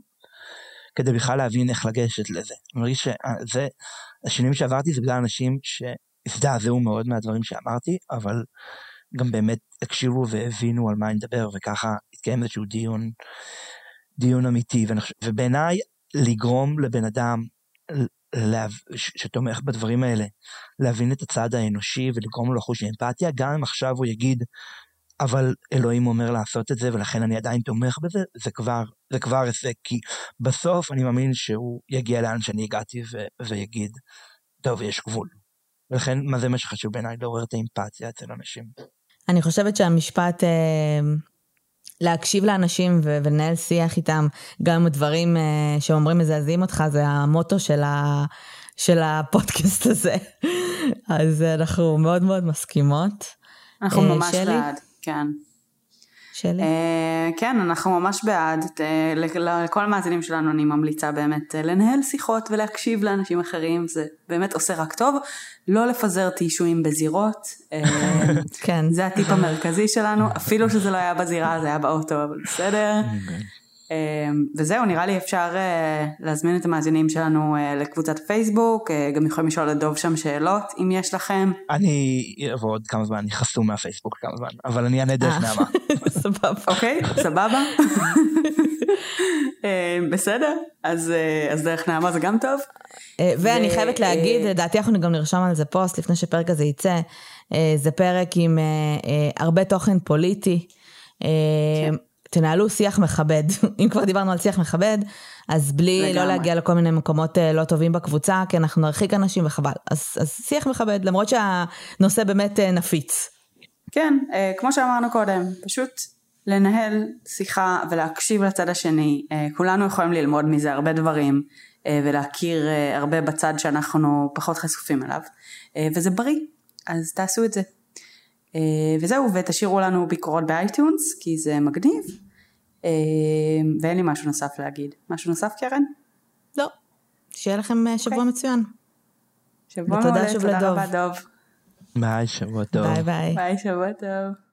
כדי בכלל להבין איך לגשת לזה. אני מרגיש שזה, השינויים שעברתי זה בגלל אנשים שהזדעזעו מאוד מהדברים שאמרתי, אבל גם באמת הקשיבו והבינו על מה אני מדבר, וככה התקיים איזשהו דיון, דיון אמיתי. ובעיניי לגרום לבן אדם לה... שתומך בדברים האלה, להבין את הצד האנושי ולגרום לו לחוש אמפתיה, גם אם עכשיו הוא יגיד, אבל אלוהים אומר לעשות את זה ולכן אני עדיין תומך בזה, זה כבר, זה כבר הישג, כי בסוף אני מאמין שהוא יגיע לאן שאני הגעתי ו- ויגיד, טוב, יש גבול. ולכן, מה זה מה שחשוב בעיניי? לעורר את האמפתיה אצל אנשים. אני חושבת שהמשפט... אה... להקשיב לאנשים ו- ולנהל שיח איתם, גם אם הדברים uh, שאומרים מזעזעים אותך, זה המוטו של, ה- של הפודקאסט הזה. אז אנחנו מאוד מאוד מסכימות. אנחנו uh, ממש שלי? בעד, כן. שלי? Uh, כן, אנחנו ממש בעד. Uh, לכל המאזינים שלנו אני ממליצה באמת uh, לנהל שיחות ולהקשיב לאנשים אחרים, זה באמת עושה רק טוב. לא לפזר טישואים בזירות. כן. זה הטיפ המרכזי שלנו, אפילו שזה לא היה בזירה, זה היה באוטו, אבל בסדר. אמ, וזהו, נראה לי אפשר אה, להזמין את המאזינים שלנו אה, לקבוצת פייסבוק, אה, גם יכולים לשאול לדוב שם שאלות אם יש לכם. אני אבוא עוד כמה זמן, אני חסום מהפייסבוק כמה זמן, אבל אני אענה דרך נעמה. סבבה. אוקיי, סבבה. בסדר, אז, אז דרך נעמה זה גם טוב. ואני חייבת להגיד, לדעתי אנחנו גם נרשום על זה פוסט לפני שפרק הזה יצא. זה פרק עם הרבה תוכן פוליטי. כן. תנהלו שיח מכבד. אם כבר דיברנו על שיח מכבד, אז בלי לגמרי. לא להגיע לכל מיני מקומות אה, לא טובים בקבוצה, כי אנחנו נרחיק אנשים וחבל. אז, אז שיח מכבד, למרות שהנושא באמת אה, נפיץ. כן, אה, כמו שאמרנו קודם, פשוט לנהל שיחה ולהקשיב לצד השני. כולנו יכולים ללמוד מזה הרבה דברים, ולהכיר הרבה בצד שאנחנו פחות חשופים אליו. וזה בריא, אז תעשו את זה. וזהו, ותשאירו לנו ביקורות ב iTunes, כי זה מגניב. אה, ואין לי משהו נוסף להגיד. משהו נוסף, קרן? לא. שיהיה לכם אה, שבוע okay. אוקיי. מצוין. שבוע מעולה, תודה רבה דוב. ביי, שבוע טוב. ביי ביי. ביי, שבוע טוב.